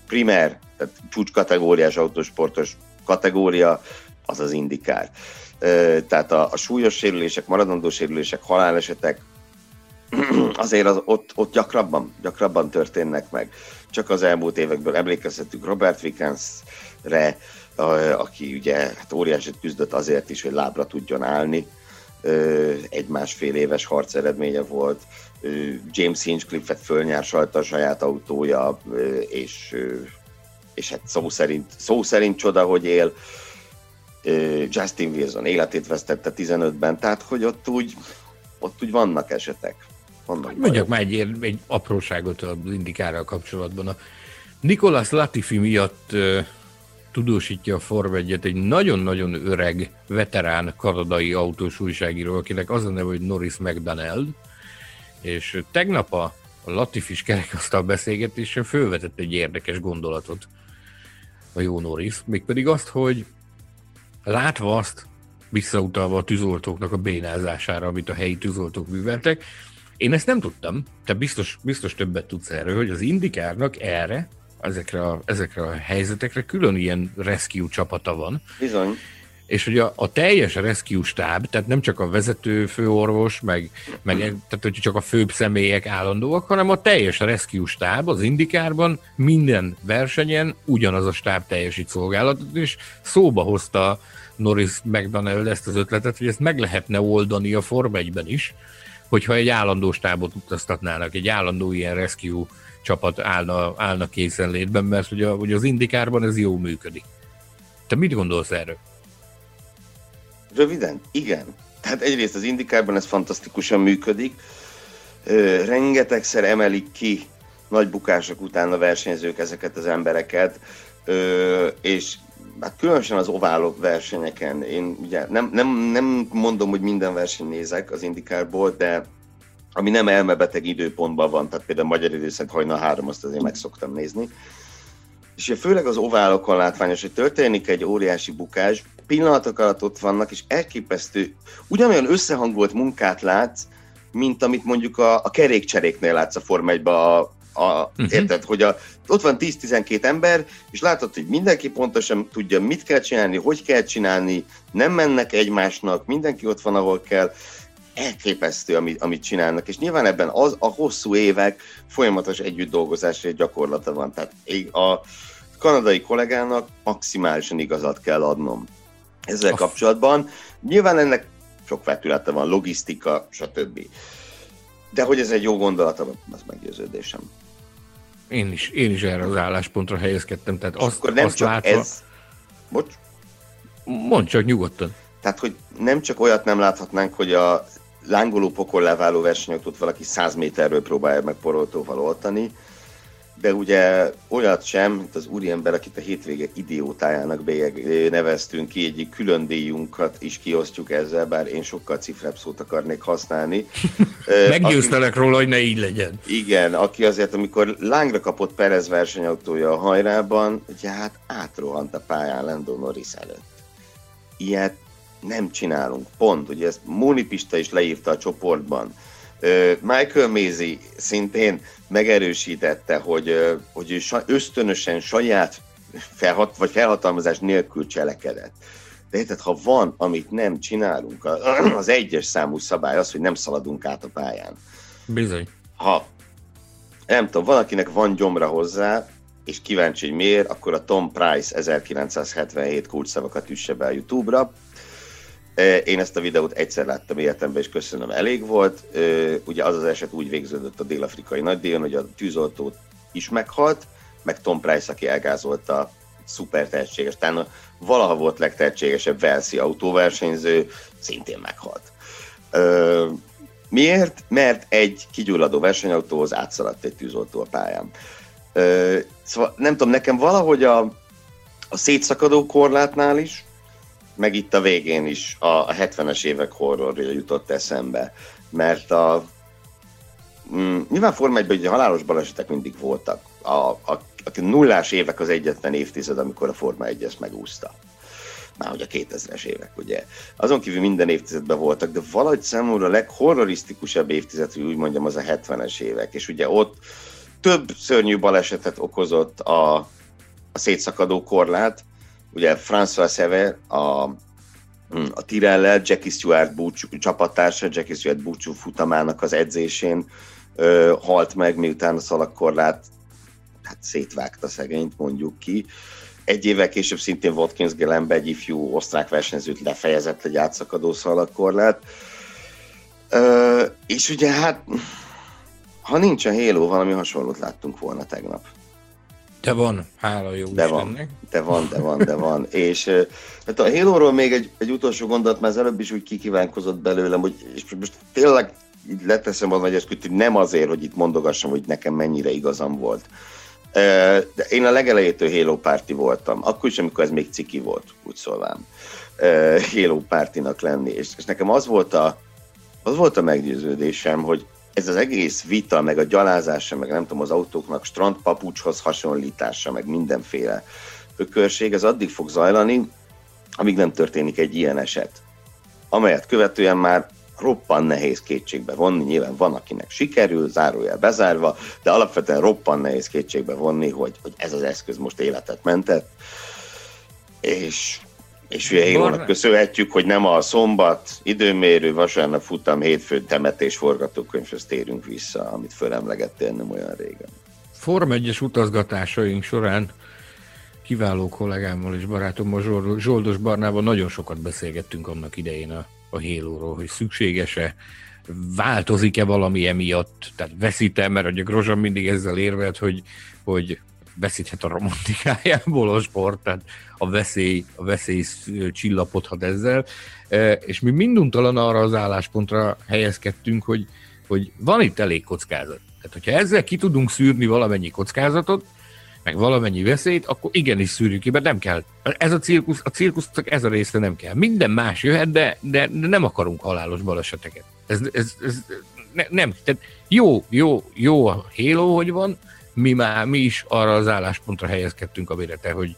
[SPEAKER 2] primer, tehát csúcskategóriás autósportos kategória, az az indikár. Tehát a, a súlyos sérülések, maradandó sérülések, halálesetek azért az, ott, ott gyakrabban, gyakrabban történnek meg. Csak az elmúlt évekből emlékezhetünk Robert Wickensre, aki ugye hát óriásit küzdött azért is, hogy lábra tudjon állni. Egy másfél éves harc eredménye volt. James Hinchcliffe-et fölnyársalta a saját autója, és, és hát szó szerint, szó szerint csoda, hogy él. Justin Wilson életét vesztette 15-ben, tehát hogy ott úgy, ott úgy vannak esetek.
[SPEAKER 3] Vannak Mondjak már egy, egy apróságot az indikárral kapcsolatban. A Nicolas Latifi miatt tudósítja a Form egy nagyon-nagyon öreg, veterán kanadai autós újságíró, akinek az a neve, hogy Norris McDonald, és tegnap a Latifis kerekasztal beszélgetésen fölvetett egy érdekes gondolatot a jó Norris, mégpedig azt, hogy látva azt, visszautalva a tűzoltóknak a bénázására, amit a helyi tűzoltók műveltek, én ezt nem tudtam, te biztos, biztos többet tudsz erről, hogy az Indikárnak erre, ezekre a, ezekre a helyzetekre külön ilyen rescue csapata van.
[SPEAKER 2] Bizony.
[SPEAKER 3] És hogy a, a teljes rescue stáb, tehát nem csak a vezető főorvos, meg, meg tehát hogy csak a főbb személyek állandóak, hanem a teljes rescue stáb az Indikárban minden versenyen ugyanaz a stáb teljesít szolgálatot, és szóba hozta Norris McDonald ezt az ötletet, hogy ezt meg lehetne oldani a Form 1-ben is, hogyha egy állandó stábot utaztatnának, egy állandó ilyen rescue csapat állna, állna készenlétben, mert ugye, ugye az indikárban ez jó működik. Te mit gondolsz erről?
[SPEAKER 2] Röviden, igen. Tehát egyrészt az indikárban ez fantasztikusan működik, rengetegszer emelik ki nagy bukások után a versenyzők ezeket az embereket, és hát különösen az oválok versenyeken, én ugye nem, nem, nem mondom, hogy minden verseny nézek az indikárból, de ami nem elmebeteg időpontban van, tehát például magyar idő szerint hajnal három, azt azért meg szoktam nézni. És főleg az oválokon látványos, hogy történik egy óriási bukás, pillanatok alatt ott vannak, és elképesztő, ugyanolyan összehangolt munkát látsz, mint amit mondjuk a, a kerékcseréknél látsz a Forma 1 a, a, uh-huh. Érted, hogy a, ott van 10-12 ember, és látod, hogy mindenki pontosan tudja, mit kell csinálni, hogy kell csinálni, nem mennek egymásnak, mindenki ott van, ahol kell. Elképesztő, amit, amit csinálnak, és nyilván ebben az a hosszú évek folyamatos együtt dolgozásra gyakorlata van. Tehát a kanadai kollégának maximálisan igazat kell adnom ezzel kapcsolatban. Nyilván ennek sok vetülete van, logisztika, stb. De hogy ez egy jó gondolat, az meggyőződésem.
[SPEAKER 3] Én is, én is erre az álláspontra helyezkedtem. Tehát azt,
[SPEAKER 2] akkor nem
[SPEAKER 3] azt
[SPEAKER 2] csak
[SPEAKER 3] látva...
[SPEAKER 2] ez... Bocs?
[SPEAKER 3] Mondd csak nyugodtan.
[SPEAKER 2] Tehát, hogy nem csak olyat nem láthatnánk, hogy a lángoló pokollá váló versenyautót valaki 100 méterről próbálja meg poroltóval oltani, de ugye olyat sem, mint az úriember, akit a hétvége idiótájának bélyeg, neveztünk ki, egyik külön díjunkat is kiosztjuk ezzel, bár én sokkal cifrebb szót akarnék használni.
[SPEAKER 3] Meggyőztelek aki, róla, hogy ne így legyen.
[SPEAKER 2] Igen, aki azért, amikor lángra kapott Perez versenyautója a hajrában, ugye hát átrohant a pályán Lando Norris előtt. Ilyet nem csinálunk, pont. Ugye ezt Móni Pista is leírta a csoportban. Michael Mézi szintén megerősítette, hogy, hogy ő ösztönösen saját felhat, vagy felhatalmazás nélkül cselekedett. De érted, ha van, amit nem csinálunk, az egyes számú szabály az, hogy nem szaladunk át a pályán.
[SPEAKER 3] Bizony.
[SPEAKER 2] Ha nem tudom, valakinek van gyomra hozzá, és kíváncsi, hogy miért, akkor a Tom Price 1977 kulcsszavakat üsse be a YouTube-ra, én ezt a videót egyszer láttam életemben, és köszönöm, elég volt. Ugye az az eset úgy végződött a dél-afrikai nagydíjon, hogy a tűzoltó is meghalt, meg Tom Price, aki elgázolta, szuper tehetséges, talán valaha volt legtehetségesebb Velszi autóversenyző, szintén meghalt. Miért? Mert egy kigyulladó versenyautóhoz átszaladt egy tűzoltó a pályán. Szóval nem tudom, nekem valahogy a, a szétszakadó korlátnál is, meg itt a végén is a, a 70-es évek horrorja jutott eszembe, mert a mm, nyilván Forma 1 ugye halálos balesetek mindig voltak. A, a, a nullás évek az egyetlen évtized, amikor a Forma 1 ezt megúszta. Már hogy a 2000-es évek, ugye. Azon kívül minden évtizedben voltak, de valahogy számomra a leghorrorisztikusabb évtized, hogy úgy mondjam, az a 70-es évek. És ugye ott több szörnyű balesetet okozott a, a szétszakadó korlát, ugye François Sever, a, hm, a Tirellel, Jackie Stewart búcsú, csapattársa, Jackie Stewart búcsú futamának az edzésén ö, halt meg, miután a szalagkorlát hát szétvágta szegényt, mondjuk ki. Egy évvel később szintén Watkins Gelembe egy ifjú osztrák versenyzőt lefejezett egy átszakadó szalagkorlát. Ö, és ugye hát, ha nincs a Halo, valami hasonlót láttunk volna tegnap.
[SPEAKER 3] De van, hála jó
[SPEAKER 2] de van, de van, de van, de van. És hát a Halo-ról még egy, egy utolsó gondolat, mert az előbb is úgy kikívánkozott belőlem, hogy és most tényleg így leteszem a nagy esküt, hogy nem azért, hogy itt mondogassam, hogy nekem mennyire igazam volt. De én a legelejétől Halo párti voltam, akkor is, amikor ez még ciki volt, úgy szólvám. Halo pártinak lenni. És, és nekem az volt a, az volt a meggyőződésem, hogy ez az egész vita, meg a gyalázása, meg nem tudom, az autóknak strandpapucshoz hasonlítása, meg mindenféle ökörség, ez addig fog zajlani, amíg nem történik egy ilyen eset, amelyet követően már roppan nehéz kétségbe vonni, nyilván van, akinek sikerül, zárójel bezárva, de alapvetően roppan nehéz kétségbe vonni, hogy, hogy ez az eszköz most életet mentett, és és ugye Hélónak köszönhetjük, hogy nem a szombat, időmérő, vasárnap futam, hétfő temetés forgatókönyvhöz térünk vissza, amit fölemlegettél nem olyan régen.
[SPEAKER 3] Form 1 utazgatásaink során kiváló kollégámmal és barátommal, Zsoldos Barnával nagyon sokat beszélgettünk annak idején a, a Hélóról, hogy szükséges-e, változik-e valami emiatt, tehát veszítem, mert a Grozsan mindig ezzel érvelt, hogy, hogy veszíthet a romantikájából a sport, tehát a veszély, a veszély csillapodhat ezzel, e, és mi minduntalan arra az álláspontra helyezkedtünk, hogy, hogy van itt elég kockázat. Tehát, hogyha ezzel ki tudunk szűrni valamennyi kockázatot, meg valamennyi veszélyt, akkor igenis szűrjük ki, mert nem kell. Ez a cirkusz, a cirkusznak ez a része nem kell. Minden más jöhet, de, de nem akarunk halálos baleseteket. Ez, ez, ez ne, nem. Tehát jó, jó, jó a Halo, hogy van, mi már mi is arra az álláspontra helyezkedtünk, amire te, hogy,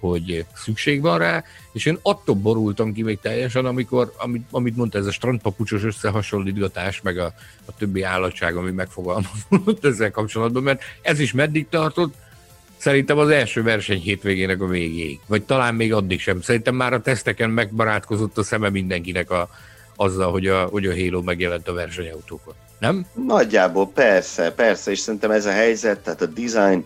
[SPEAKER 3] hogy szükség van rá, és én attól borultam ki még teljesen, amikor, amit, amit mondta, ez a strandpapucsos összehasonlítgatás, meg a, a többi állatság, ami megfogalmazott ezzel kapcsolatban, mert ez is meddig tartott, Szerintem az első verseny hétvégének a végéig. Vagy talán még addig sem. Szerintem már a teszteken megbarátkozott a szeme mindenkinek a, azzal, hogy a, hogy a Halo megjelent a versenyautókon. Nem?
[SPEAKER 2] Nagyjából persze, persze, és szerintem ez a helyzet, tehát a design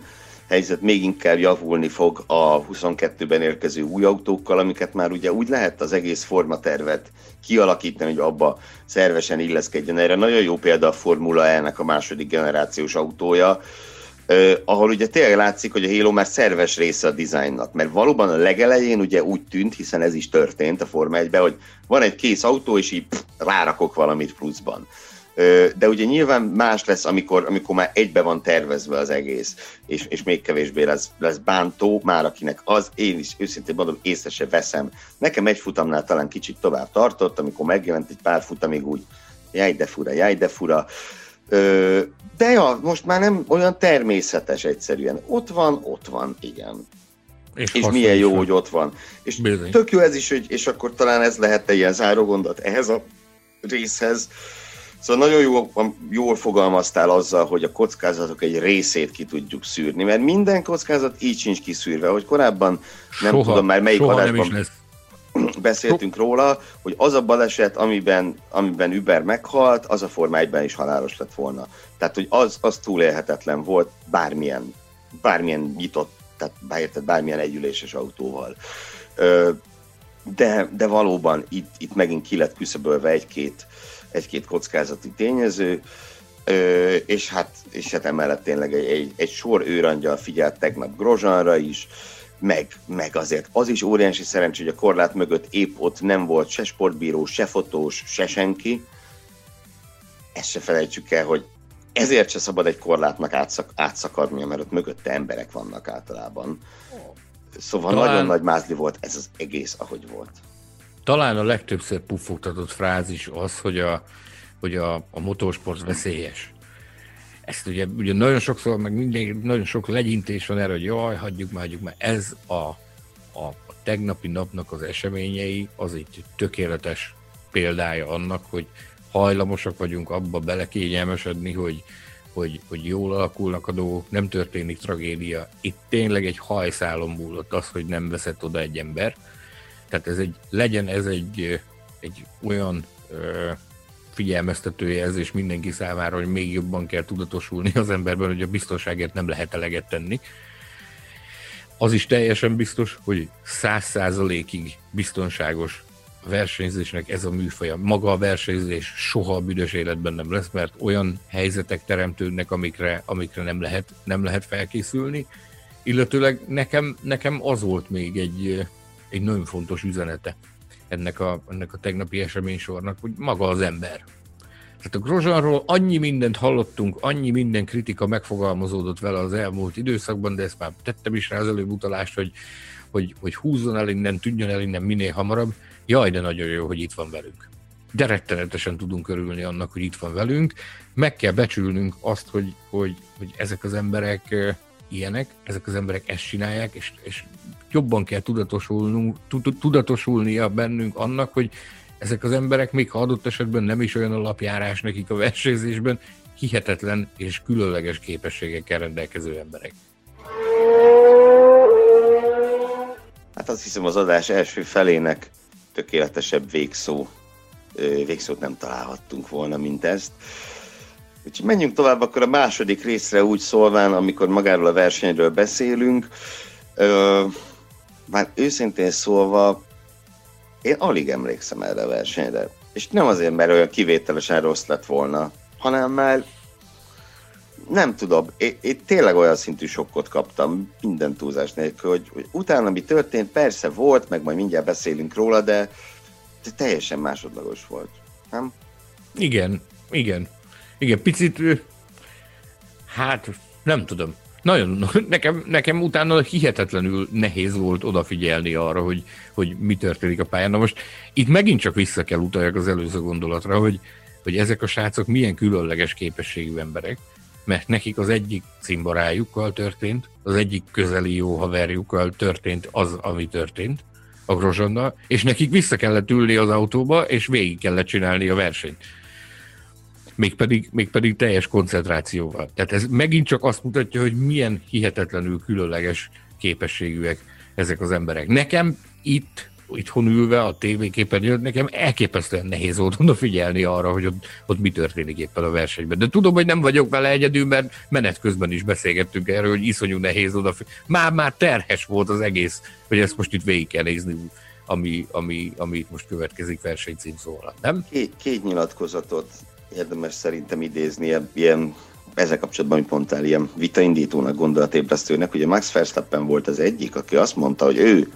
[SPEAKER 2] helyzet még inkább javulni fog a 22-ben érkező új autókkal, amiket már ugye úgy lehet az egész formatervet kialakítani, hogy abba szervesen illeszkedjen. Erre nagyon jó példa a Formula E-nek a második generációs autója, Uh, ahol ugye tényleg látszik, hogy a Halo már szerves része a dizájnnak, mert valóban a legelején ugye úgy tűnt, hiszen ez is történt a Forma 1 hogy van egy kész autó, és így pff, rárakok valamit pluszban. De ugye nyilván más lesz, amikor, amikor már egybe van tervezve az egész, és, és még kevésbé lesz, lesz bántó, már akinek az, én is őszintén mondom, észre se veszem. Nekem egy futamnál talán kicsit tovább tartott, amikor megjelent egy pár futamig úgy, jaj de fura, jaj de fura. De ja, most már nem olyan természetes egyszerűen. Ott van, ott van, igen. És, és milyen jó, hogy ott van. És Bizony. tök jó ez is, hogy, és akkor talán ez lehet egy ilyen záró gondot ehhez a részhez, Szóval nagyon jó, jól fogalmaztál azzal, hogy a kockázatok egy részét ki tudjuk szűrni, mert minden kockázat így sincs kiszűrve, hogy korábban nem soha, tudom már melyik adásban beszéltünk róla, hogy az a baleset, amiben, amiben Uber meghalt, az a Forma 1 is halálos lett volna. Tehát, hogy az, az túlélhetetlen volt bármilyen, bármilyen nyitott, tehát bárérted, bármilyen együléses autóval. De, de valóban itt, itt megint ki lett küszöbölve egy-két egy-két kockázati tényező, Ö, és, hát, és hát emellett tényleg egy, egy, egy sor őrangyal figyelt tegnap Grozsanra is, meg, meg azért az is óriási szerencsé, hogy a korlát mögött épp ott nem volt se sportbíró, se fotós, se senki. Ezt se felejtsük el, hogy ezért se szabad egy korlátnak átszak, átszakadnia, mert ott mögötte emberek vannak általában. Szóval Talán... nagyon nagy mázli volt ez az egész, ahogy volt
[SPEAKER 3] talán a legtöbbször puffogtatott frázis az, hogy a, hogy a, a motorsport veszélyes. Ezt ugye, ugye nagyon sokszor, meg minden, nagyon sok legyintés van erre, hogy jaj, hagyjuk már, hagyjuk már. Ez a, a, a tegnapi napnak az eseményei, az egy tökéletes példája annak, hogy hajlamosak vagyunk abba belekényelmesedni, hogy, hogy, hogy jól alakulnak a dolgok, nem történik tragédia. Itt tényleg egy hajszálon múlott az, hogy nem veszett oda egy ember, tehát ez egy, legyen ez egy, egy olyan ö, figyelmeztető jelzés mindenki számára, hogy még jobban kell tudatosulni az emberben, hogy a biztonságért nem lehet eleget tenni. Az is teljesen biztos, hogy száz százalékig biztonságos versenyzésnek ez a műfaja. Maga a versenyzés soha a büdös életben nem lesz, mert olyan helyzetek teremtődnek, amikre, amikre nem, lehet, nem lehet felkészülni. Illetőleg nekem, nekem az volt még egy, egy nagyon fontos üzenete ennek a, ennek a tegnapi eseménysornak, hogy maga az ember. Tehát a Grozsanról annyi mindent hallottunk, annyi minden kritika megfogalmazódott vele az elmúlt időszakban, de ezt már tettem is rá az előbb utalást, hogy, hogy, hogy húzzon el innen, tűnjön el innen minél hamarabb. Jaj, de nagyon jó, hogy itt van velünk. De rettenetesen tudunk örülni annak, hogy itt van velünk. Meg kell becsülnünk azt, hogy, hogy, hogy ezek az emberek ilyenek, ezek az emberek ezt csinálják, és, és jobban kell tudatosulnunk, tudatosulnia bennünk annak, hogy ezek az emberek, még ha adott esetben nem is olyan alapjárás nekik a versenyzésben, hihetetlen és különleges képességekkel rendelkező emberek.
[SPEAKER 2] Hát azt hiszem az adás első felének tökéletesebb végszó, végszót nem találhattunk volna, mint ezt. Úgyhogy menjünk tovább akkor a második részre úgy szólván, amikor magáról a versenyről beszélünk. Már őszintén szólva, én alig emlékszem erre a versenyre. És nem azért, mert olyan kivételesen rossz lett volna, hanem mert nem tudom, én, én tényleg olyan szintű sokkot kaptam, minden túlzás nélkül, hogy, hogy utána mi történt, persze volt, meg majd mindjárt beszélünk róla, de teljesen másodlagos volt, nem?
[SPEAKER 3] Igen, igen. Igen, picit, hát nem tudom. Nagyon, nekem, nekem utána hihetetlenül nehéz volt odafigyelni arra, hogy, hogy mi történik a pályán. Na most itt megint csak vissza kell utaljak az előző gondolatra, hogy, hogy ezek a srácok milyen különleges képességű emberek, mert nekik az egyik cimborájukkal történt, az egyik közeli jó haverjukkal történt az, ami történt a Grozsonnal, és nekik vissza kellett ülni az autóba, és végig kellett csinálni a versenyt mégpedig, mégpedig teljes koncentrációval. Tehát ez megint csak azt mutatja, hogy milyen hihetetlenül különleges képességűek ezek az emberek. Nekem itt itthon ülve a tévéképernyőn, nekem elképesztően nehéz volt odafigyelni arra, hogy ott, ott mi történik éppen a versenyben. De tudom, hogy nem vagyok vele egyedül, mert menet közben is beszélgettünk erről, hogy iszonyú nehéz odafigyelni. Már, már terhes volt az egész, hogy ezt most itt végig kell nézni, ami, ami, ami itt most következik versenycím szóval, nem?
[SPEAKER 2] Két, két nyilatkozatot érdemes szerintem idézni, ilyen ezzel kapcsolatban, amit mondtál, ilyen vitaindítónak, gondolatébresztőnek, ugye Max Verstappen volt az egyik, aki azt mondta, hogy ő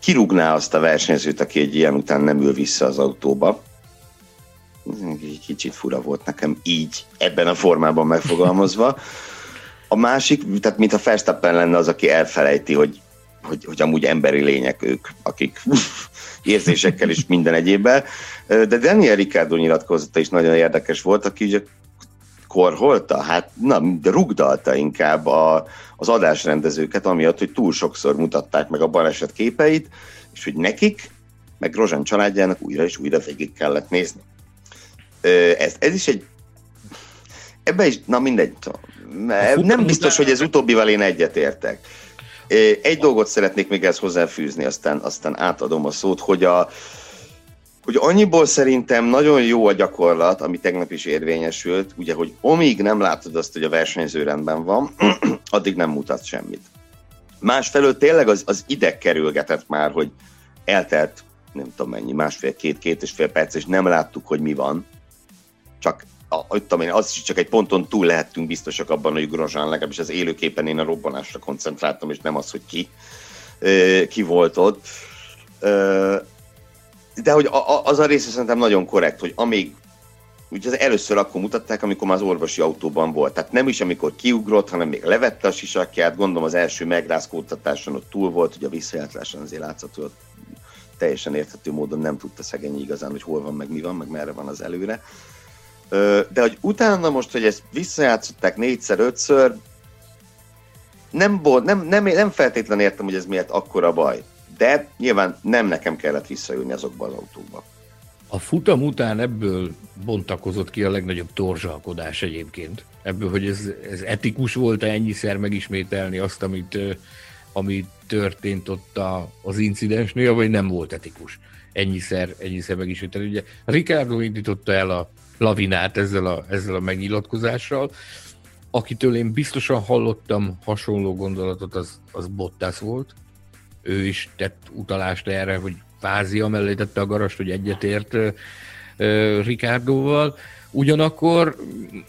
[SPEAKER 2] kirúgná azt a versenyzőt, aki egy ilyen után nem ül vissza az autóba. Kicsit fura volt nekem így, ebben a formában megfogalmazva. A másik, tehát mintha Verstappen lenne az, aki elfelejti, hogy, hogy, hogy amúgy emberi lények ők, akik érzésekkel és minden egyébben. De Daniel Ricciardo nyilatkozata is nagyon érdekes volt, aki ugye korholta? Hát na, rugdalta inkább a, az adásrendezőket, amiatt, hogy túl sokszor mutatták meg a baleset képeit, és hogy nekik, meg Rozsán családjának újra és újra végig kellett nézni. Ez, ez is egy ebbe is, na mindegy, nem biztos, hogy ez utóbbival én egyetértek. Egy dolgot szeretnék még ezt hozzáfűzni, aztán, aztán átadom a szót, hogy a, hogy annyiból szerintem nagyon jó a gyakorlat, ami tegnap is érvényesült, ugye, hogy amíg nem látod azt, hogy a versenyző rendben van, addig nem mutat semmit. Másfelől tényleg az, az ide kerülgetett már, hogy eltelt nem tudom mennyi, másfél, két, két és fél perc, és nem láttuk, hogy mi van. Csak a, tudom én, az is csak egy ponton túl lehettünk biztosak abban, hogy Grozsán, legalábbis az élőképen én a robbanásra koncentráltam, és nem az, hogy ki, ki volt ott de hogy az a része szerintem nagyon korrekt, hogy amíg Ugye az először akkor mutatták, amikor már az orvosi autóban volt. Tehát nem is amikor kiugrott, hanem még levette a sisakját. Gondolom az első megrázkódtatáson ott túl volt, ugye a visszajátlásán azért látszott, hogy teljesen érthető módon nem tudta szegény igazán, hogy hol van, meg mi van, meg merre van az előre. De hogy utána most, hogy ezt visszajátszották négyszer, ötször, nem, nem, nem, nem feltétlenül értem, hogy ez miért akkora baj de nyilván nem nekem kellett visszajönni azokba az autókba.
[SPEAKER 3] A futam után ebből bontakozott ki a legnagyobb torzsalkodás egyébként. Ebből, hogy ez, ez etikus volt ennyiszer megismételni azt, amit, ami történt ott a, az incidensnél, vagy nem volt etikus ennyiszer, ennyiszer megismételni. Ugye Ricardo indította el a lavinát ezzel a, ezzel a megnyilatkozással, akitől én biztosan hallottam hasonló gondolatot, az, az Bottas volt, ő is tett utalást erre, hogy Fázi mellé tette a garast, hogy egyetért uh, Ricardoval. Ugyanakkor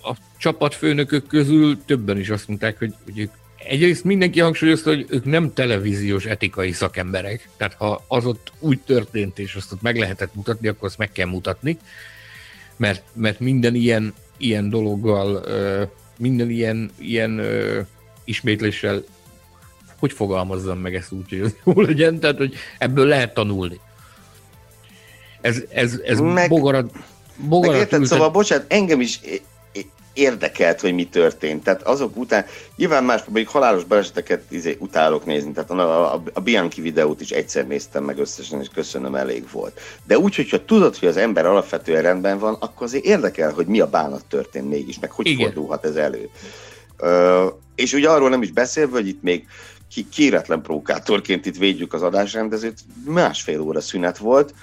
[SPEAKER 3] a csapatfőnökök közül többen is azt mondták, hogy, hogy ők egyrészt mindenki hangsúlyozta, hogy ők nem televíziós etikai szakemberek, tehát ha az ott úgy történt, és azt ott meg lehetett mutatni, akkor azt meg kell mutatni, mert, mert minden ilyen, ilyen dologgal, minden ilyen, ilyen ismétléssel hogy fogalmazzam meg ezt úgy, hogy ez jó legyen, tehát hogy ebből lehet tanulni. Ez, ez, ez meg, bogarat,
[SPEAKER 2] bogarat meg érted, szóval bocsánat, engem is érdekelt, hogy mi történt. Tehát azok után, nyilván más, még halálos baleseteket izé, utálok nézni, tehát a, a, a Bianchi videót is egyszer néztem meg összesen, és köszönöm, elég volt. De úgy, hogyha tudod, hogy az ember alapvetően rendben van, akkor azért érdekel, hogy mi a bánat történt mégis, meg hogy Igen. fordulhat ez elő. Ö, és ugye arról nem is beszélve, hogy itt még ki, kéretlen provokátorként itt védjük az adásrendezőt, másfél óra szünet volt,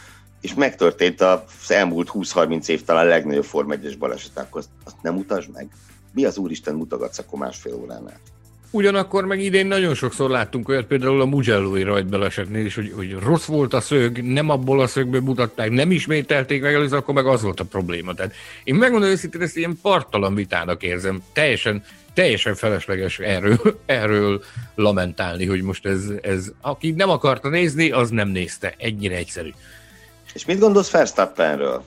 [SPEAKER 2] és megtörtént az elmúlt 20-30 év talán legnagyobb Form 1-es baleset, akkor azt, nem mutasd meg? Mi az Úristen mutogatsz akkor másfél órán?
[SPEAKER 3] Ugyanakkor meg idén nagyon sokszor láttunk olyat, például a Mugello-i rajtbalesetnél is, hogy, hogy rossz volt a szög, nem abból a szögből mutatták, nem ismételték meg először, akkor meg az volt a probléma. Tehát én megmondom őszintén, ezt ilyen partalan vitának érzem. Teljesen teljesen felesleges erről, erről lamentálni, hogy most ez, ez, aki nem akarta nézni, az nem nézte. Ennyire egyszerű.
[SPEAKER 2] És mit gondolsz Verstappenről?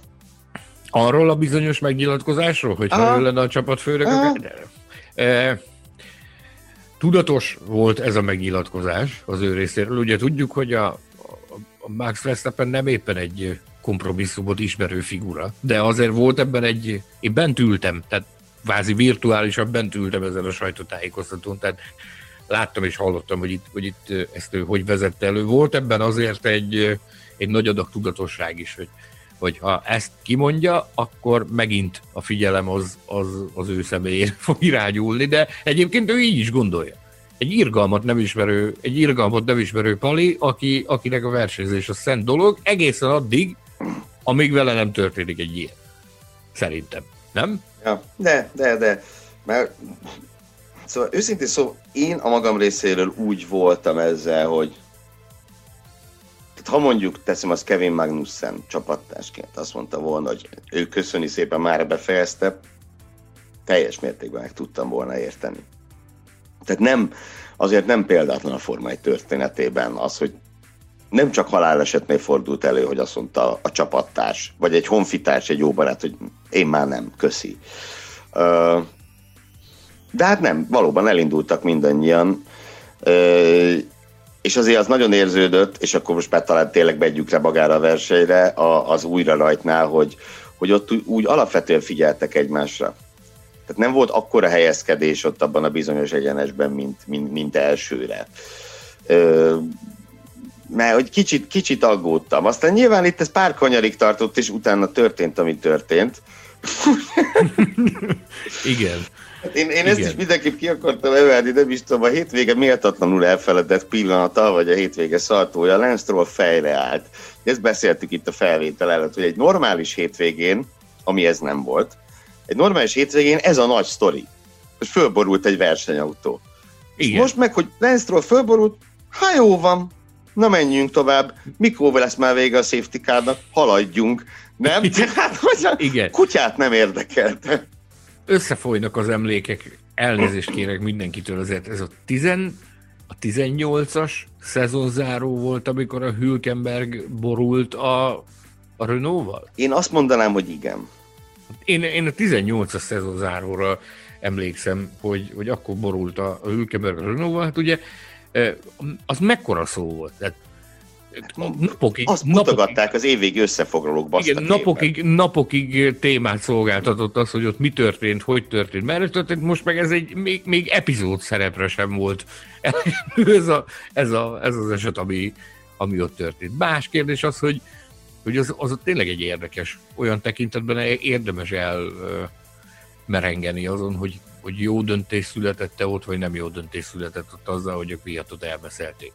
[SPEAKER 3] Arról a bizonyos megnyilatkozásról, hogy ha ő lenne a csapatfőnök? E, tudatos volt ez a megnyilatkozás az ő részéről. Ugye tudjuk, hogy a, a Max Verstappen nem éppen egy kompromisszumot ismerő figura, de azért volt ebben egy, én bent ültem, tehát kvázi virtuálisan bent ültem ezen a sajtótájékoztatón, tehát láttam és hallottam, hogy itt, hogy itt ezt ő hogy vezette elő. Volt ebben azért egy, egy nagy adag tudatosság is, hogy, hogy ha ezt kimondja, akkor megint a figyelem az, az, az ő személyére fog irányulni, de egyébként ő így is gondolja. egy irgalmat nem ismerő, egy irgalmat nem ismerő pali, aki, akinek a versenyzés a szent dolog, egészen addig, amíg vele nem történik egy ilyen. Szerintem. Nem?
[SPEAKER 2] Ja, de, de, de. Mert Szóval őszintén szó, én a magam részéről úgy voltam ezzel, hogy ha mondjuk teszem az Kevin Magnussen csapattársként, azt mondta volna, hogy ő köszöni szépen, már befejezte, teljes mértékben meg tudtam volna érteni. Tehát nem, azért nem példátlan a Forma 1 történetében az, hogy nem csak halálesetnél fordult elő, hogy azt mondta a csapattárs, vagy egy honfitárs, egy jó barát, hogy én már nem, köszi. De hát nem, valóban elindultak mindannyian, és azért az nagyon érződött, és akkor most már talán tényleg begyük rá magára a versenyre, az újra rajtnál, hogy, hogy ott úgy alapvetően figyeltek egymásra. Tehát nem volt akkora helyezkedés ott abban a bizonyos egyenesben, mint, mint, mint elsőre. Ö, mert hogy kicsit, kicsit aggódtam. Aztán nyilván itt ez pár kanyarig tartott, és utána történt, ami történt.
[SPEAKER 3] Igen.
[SPEAKER 2] Hát én, én ezt is mindenképp ki akartam emelni, nem is tudom, a hétvége méltatlanul elfeledett pillanata, vagy a hétvége szaltója, Lance fejre állt. Ezt beszéltük itt a felvétel előtt, hogy egy normális hétvégén, ami ez nem volt, egy normális hétvégén ez a nagy sztori. Hogy fölborult egy versenyautó. Igen. És most meg, hogy Lance fölborult, ha jó van, na menjünk tovább. Mikor lesz már vége a safety cardnak? Haladjunk. Nem? Tehát, hogy a Igen. kutyát nem érdekelte
[SPEAKER 3] összefolynak az emlékek, elnézést kérek mindenkitől, azért ez a, tizen, a 18-as szezonzáró volt, amikor a Hülkenberg borult a, a Renault-val?
[SPEAKER 2] Én azt mondanám, hogy igen.
[SPEAKER 3] Én, én a 18-as szezonzáróra emlékszem, hogy, hogy akkor borult a, a Hülkenberg a Renault-val. Hát ugye az mekkora szó volt? Tehát
[SPEAKER 2] napokig, Azt mutogatták az évvégi összefoglalók
[SPEAKER 3] Igen, napokig, napokig témát szolgáltatott az, hogy ott mi történt, hogy történt, mert történt, most meg ez egy még, még epizód szerepre sem volt. ez, a, ez, a, ez az eset, ami, ami ott történt. Más kérdés az, hogy, hogy az, az tényleg egy érdekes, olyan tekintetben érdemes el merengeni azon, hogy, hogy jó döntés született-e ott, vagy nem jó döntés született ott azzal, hogy a piatot elbeszélték.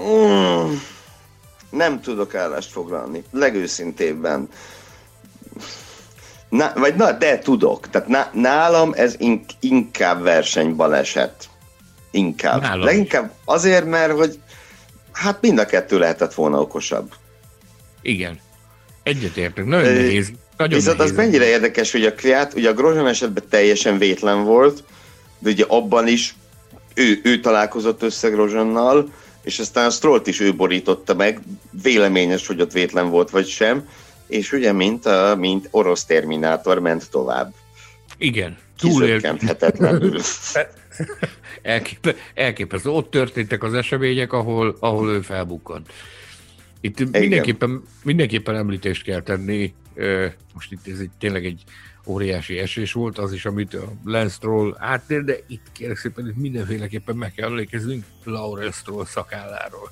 [SPEAKER 2] Mm, nem tudok állást foglalni, legőszintébben. Na, vagy na, de tudok. Tehát na, nálam ez in, inkább versenybaleset. Inkább. Nálam Leginkább azért, mert hogy hát mind a kettő lehetett volna okosabb.
[SPEAKER 3] Igen. Egyetértünk. Nagyon e, nehéz. Nagyon
[SPEAKER 2] Viszont nehéz. az mennyire érdekes, hogy a Kviat, ugye a Grozson esetben teljesen vétlen volt, de ugye abban is ő, ő találkozott össze Grozsonnal, és aztán Strollt is ő borította meg, véleményes, hogy ott vétlen volt vagy sem, és ugye mint, a, mint orosz terminátor ment tovább.
[SPEAKER 3] Igen.
[SPEAKER 2] Túlélhetetlenül.
[SPEAKER 3] Elképe, elképesztő. Ott történtek az események, ahol, ahol ő felbukkant. Itt mindenképpen, mindenképpen említést kell tenni, most itt ez egy, tényleg egy óriási esés volt, az is, amit a Lance Stroll áttér, de itt kérlek szépen, itt mindenféleképpen meg kell emlékeznünk Laurel Stroll szakálláról.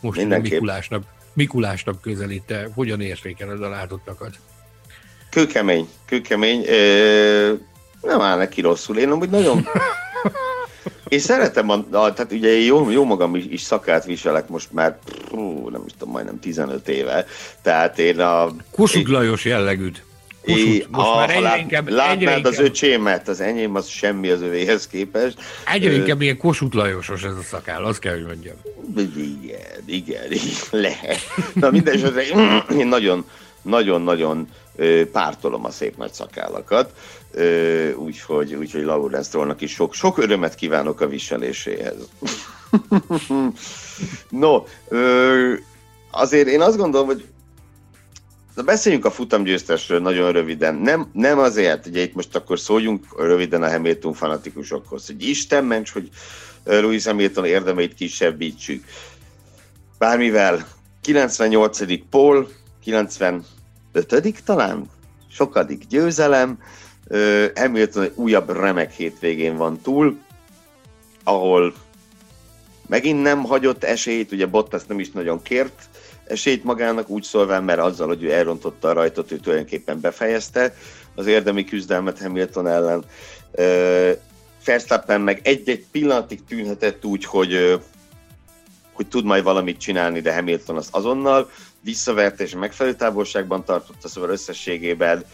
[SPEAKER 3] Most Mikulásnak, Mikulásnak közelíte, hogyan értékeled a látottakat?
[SPEAKER 2] Kőkemény, kőkemény. Ö, nem áll neki rosszul. Én amúgy nagyon... Én szeretem, a, a, tehát ugye jó, jó magam is, is szakát viselek most már, hú, nem is tudom, majdnem 15 éve. Tehát én a...
[SPEAKER 3] Kossuth Lajos jellegűt.
[SPEAKER 2] Kossuth, most már egyre lát, inkább, látnád egyre inkább, az öcsémet, az enyém az semmi az övéhez képest.
[SPEAKER 3] Egyre inkább ilyen Kossuth Lajosos ez a szakáll, azt kell, hogy mondjam.
[SPEAKER 2] Igen, igen, igen lehet. Na mindesetre én nagyon, nagyon-nagyon pártolom a szép nagy szakállakat, úgyhogy, úgyhogy Laurence Trollnak is sok, sok örömet kívánok a viseléséhez. no, azért én azt gondolom, hogy Na beszéljünk a futamgyőztesről nagyon röviden. Nem, nem azért, ugye itt most akkor szóljunk röviden a Hamilton fanatikusokhoz, hogy Isten ments, hogy Louis Hamilton érdemeit kisebbítsük. Bármivel 98. Paul, 95. talán, sokadik győzelem, Hamilton egy újabb remek hétvégén van túl, ahol megint nem hagyott esélyt, ugye Bottas nem is nagyon kért esélyt magának, úgy szólván, mert azzal, hogy ő elrontotta a rajtot, ő tulajdonképpen befejezte az érdemi küzdelmet Hamilton ellen. Verstappen meg egy-egy pillanatig tűnhetett úgy, hogy, hogy tud majd valamit csinálni, de Hamilton az azonnal visszaverte és megfelelő távolságban tartotta, szóval összességében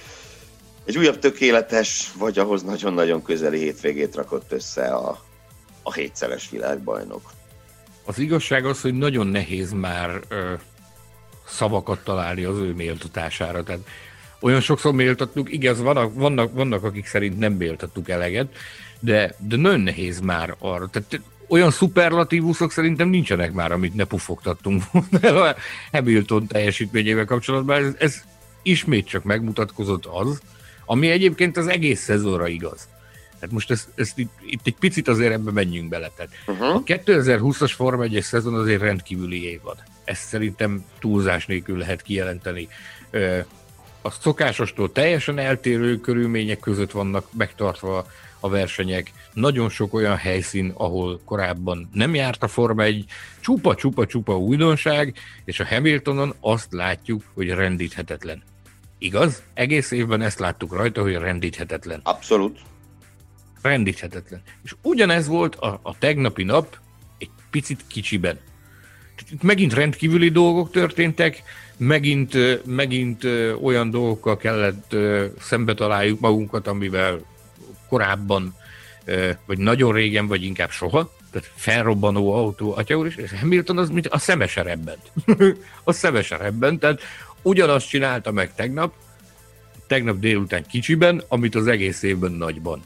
[SPEAKER 2] egy újabb tökéletes, vagy ahhoz nagyon-nagyon közeli hétvégét rakott össze a, a hétszeres világbajnok.
[SPEAKER 3] Az igazság az, hogy nagyon nehéz már ö, szavakat találni az ő méltatására. Tehát olyan sokszor méltattuk, igaz, vannak, vannak, vannak akik szerint nem méltattuk eleget, de, de nagyon nehéz már arra. Tehát olyan szuperlatívuszok szerintem nincsenek már, amit ne pufogtattunk volna Hamilton teljesítményével kapcsolatban. Ez, ez ismét csak megmutatkozott az, ami egyébként az egész szezonra igaz. Tehát most ezt, ezt itt, itt egy picit azért ebbe menjünk bele. Tehát uh-huh. A 2020-as Forma 1 szezon azért rendkívüli évad. Ezt szerintem túlzás nélkül lehet kijelenteni. A szokásostól teljesen eltérő körülmények között vannak megtartva a versenyek. Nagyon sok olyan helyszín, ahol korábban nem járt a Forma 1, csupa-csupa-csupa újdonság, és a Hamiltonon azt látjuk, hogy rendíthetetlen. Igaz? Egész évben ezt láttuk rajta, hogy rendíthetetlen.
[SPEAKER 2] Abszolút.
[SPEAKER 3] Rendíthetetlen. És ugyanez volt a, a tegnapi nap egy picit kicsiben. Megint rendkívüli dolgok történtek, megint, megint olyan dolgokkal kellett szembe találjuk magunkat, amivel korábban, vagy nagyon régen, vagy inkább soha, tehát felrobbanó autó, atya úr, és Hamilton az mint a szemese rebbent. a szemese rebbent, tehát ugyanazt csinálta meg tegnap, tegnap délután kicsiben, amit az egész évben nagyban.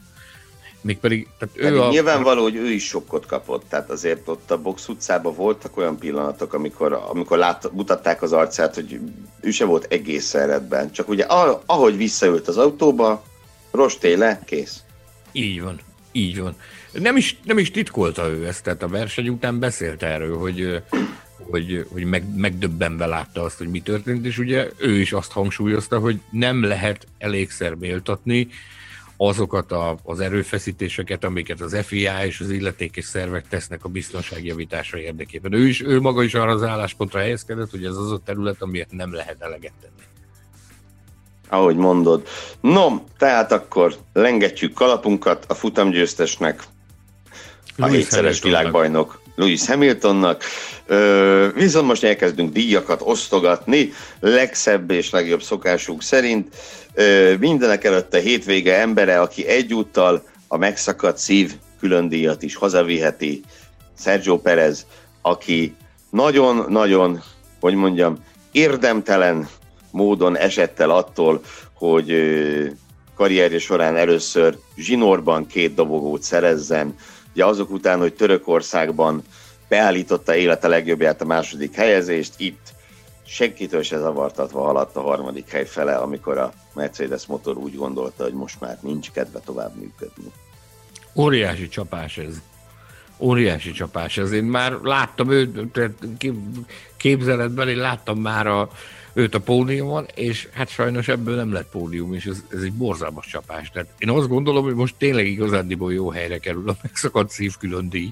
[SPEAKER 2] Mégpedig, tehát ő Pedig a... Nyilvánvaló, hogy ő is sokkot kapott, tehát azért ott a box utcában voltak olyan pillanatok, amikor, amikor lát, mutatták az arcát, hogy ő se volt egész rendben, csak ugye ahogy visszaült az autóba, rosté le, kész.
[SPEAKER 3] Így van, így van. Nem is, nem is titkolta ő ezt, tehát a verseny után beszélt erről, hogy hogy, hogy meg, megdöbbenve látta azt, hogy mi történt, és ugye ő is azt hangsúlyozta, hogy nem lehet elégszer méltatni azokat a, az erőfeszítéseket, amiket az FIA és az illetékes szervek tesznek a biztonság javítása érdekében. Ő is, ő maga is arra az álláspontra helyezkedett, hogy ez az a terület, amiért nem lehet eleget tenni.
[SPEAKER 2] Ahogy mondod. No, tehát akkor lengetjük kalapunkat a futamgyőztesnek, a hétszeres világbajnok Lewis Hamiltonnak. Viszont most elkezdünk díjakat osztogatni, legszebb és legjobb szokásunk szerint. Mindenek előtt a hétvége embere, aki egyúttal a megszakadt szív külön díjat is hazaviheti, Sergio Perez, aki nagyon-nagyon, hogy mondjam, érdemtelen módon esett el attól, hogy karrierje során először zsinórban két dobogót szerezzen, Ugye azok után, hogy Törökországban beállította élete legjobbját a második helyezést, itt senkitől se zavartatva haladt a harmadik hely fele, amikor a Mercedes motor úgy gondolta, hogy most már nincs kedve tovább működni.
[SPEAKER 3] Óriási csapás ez. Óriási csapás ez. Én már láttam őt, képzeletben, én láttam már a, őt a pódiumon, és hát sajnos ebből nem lett pódium, és ez, ez egy borzalmas csapás. Tehát én azt gondolom, hogy most tényleg igazándiból jó helyre kerül a megszakadt szív külön díj.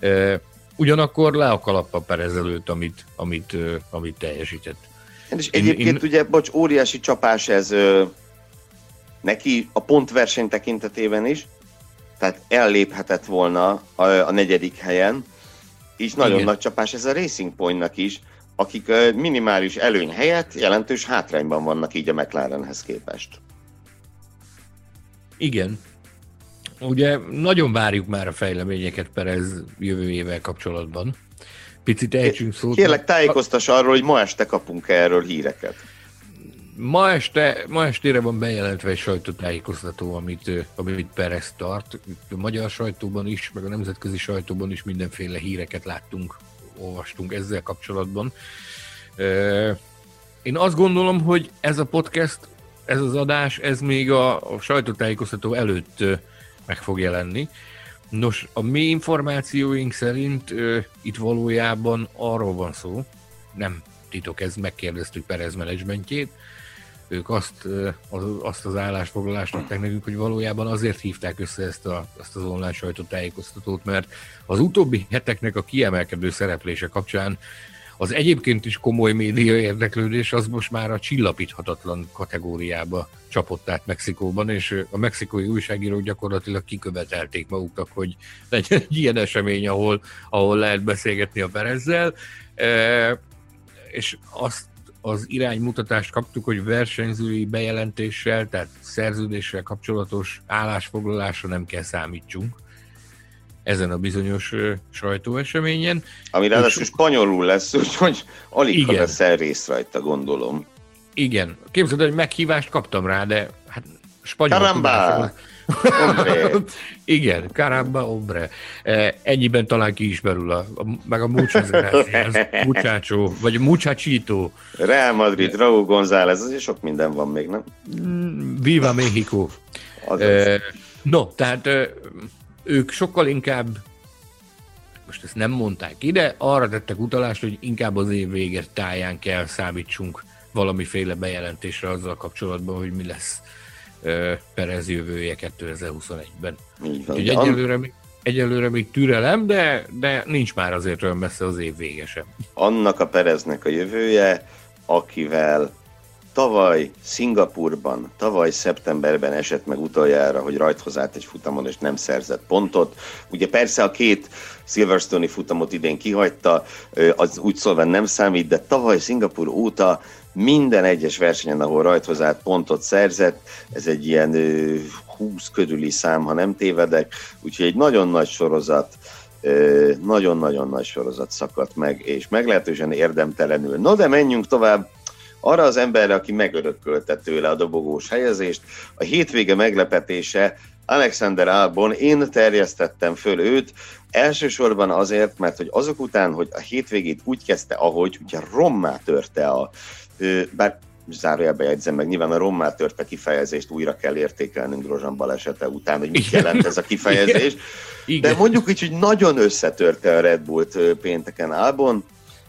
[SPEAKER 3] E, ugyanakkor le a kalappa Perez előtt, amit, amit, amit teljesített.
[SPEAKER 2] És egyébként én, ugye, bocs, óriási csapás ez ö, neki a pontverseny tekintetében is, tehát elléphetett volna a, a negyedik helyen, így nagyon Igen. nagy csapás ez a Racing Pointnak is, akik minimális előny helyett jelentős hátrányban vannak így a McLarenhez képest.
[SPEAKER 3] Igen. Ugye nagyon várjuk már a fejleményeket Perez jövőjével kapcsolatban. Picit ejtsünk szót.
[SPEAKER 2] Kérlek, tájékoztass arról, hogy ma este kapunk erről híreket.
[SPEAKER 3] Ma, este, ma estére van bejelentve egy sajtótájékoztató, amit, amit Perez tart. A magyar sajtóban is, meg a nemzetközi sajtóban is mindenféle híreket láttunk olvastunk ezzel kapcsolatban. Én azt gondolom, hogy ez a podcast, ez az adás, ez még a, a sajtótájékoztató előtt meg fog jelenni. Nos, a mi információink szerint itt valójában arról van szó, nem titok, ez megkérdeztük Perez menedzsmentjét, ők azt, az, azt az állásfoglalást adták nekünk, hogy valójában azért hívták össze ezt, a, ezt az online sajtótájékoztatót, mert az utóbbi heteknek a kiemelkedő szereplése kapcsán Az egyébként is komoly média érdeklődés az most már a csillapíthatatlan kategóriába csapott át Mexikóban, és a mexikói újságírók gyakorlatilag kikövetelték maguknak, hogy legyen egy ilyen esemény, ahol, ahol lehet beszélgetni a Perezzel, e, és azt az iránymutatást kaptuk, hogy versenyzői bejelentéssel, tehát szerződéssel kapcsolatos állásfoglalásra nem kell számítsunk ezen a bizonyos sajtóeseményen.
[SPEAKER 2] Ami ráadásul spanyolul lesz, úgyhogy alig ha veszel részt rajta, gondolom.
[SPEAKER 3] Igen. Képzeld, hogy meghívást kaptam rá, de hát spanyol
[SPEAKER 2] Caramba!
[SPEAKER 3] Igen, caramba, ombre. Ennyiben talán ki is belül, a, a, meg a muchas muchacho, vagy muchachito.
[SPEAKER 2] Real Madrid, Raúl González, azért sok minden van még, nem?
[SPEAKER 3] Mm, Viva México. Uh, no, tehát ők sokkal inkább, most ezt nem mondták ide, arra tettek utalást, hogy inkább az év vége táján kell számítsunk valamiféle bejelentésre azzal kapcsolatban, hogy mi lesz Perez jövője 2021-ben. Úgyhogy egyelőre, még, egyelőre még türelem, de, de nincs már azért olyan messze az év vége sem.
[SPEAKER 2] Annak a Pereznek a jövője, akivel tavaly Szingapurban, tavaly szeptemberben esett meg utoljára, hogy rajthoz állt egy futamon, és nem szerzett pontot. Ugye persze a két Silverstone-i futamot idén kihagyta, az úgy szólva nem számít, de tavaly Szingapur óta minden egyes versenyen, ahol rajthoz pontot szerzett, ez egy ilyen 20 körüli szám, ha nem tévedek, úgyhogy egy nagyon nagy sorozat, nagyon-nagyon nagy sorozat szakadt meg, és meglehetősen érdemtelenül. No, de menjünk tovább arra az emberre, aki megörökölte tőle a dobogós helyezést. A hétvége meglepetése Alexander Albon, én terjesztettem föl őt, elsősorban azért, mert hogy azok után, hogy a hétvégét úgy kezdte, ahogy ugye rommá törte a, bár zárójelbe jegyzem meg, nyilván a rommá törte kifejezést újra kell értékelnünk Grozsan balesete után, hogy mit jelent ez a kifejezés. Igen. De mondjuk így, hogy nagyon összetörte a Red Bullt pénteken Albon,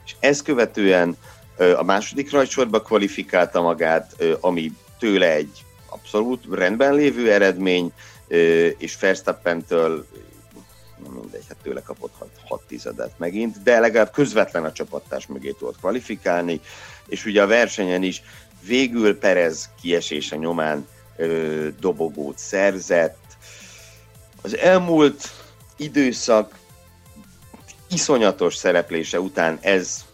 [SPEAKER 2] és ezt követően a második rajtsorba kvalifikálta magát, ami tőle egy abszolút rendben lévő eredmény, és Verstappentől nem mindegy, hát tőle kapott 6 tizedet megint, de legalább közvetlen a csapattárs mögé tudott kvalifikálni, és ugye a versenyen is végül Perez kiesése nyomán ö, dobogót szerzett. Az elmúlt időszak iszonyatos szereplése után ez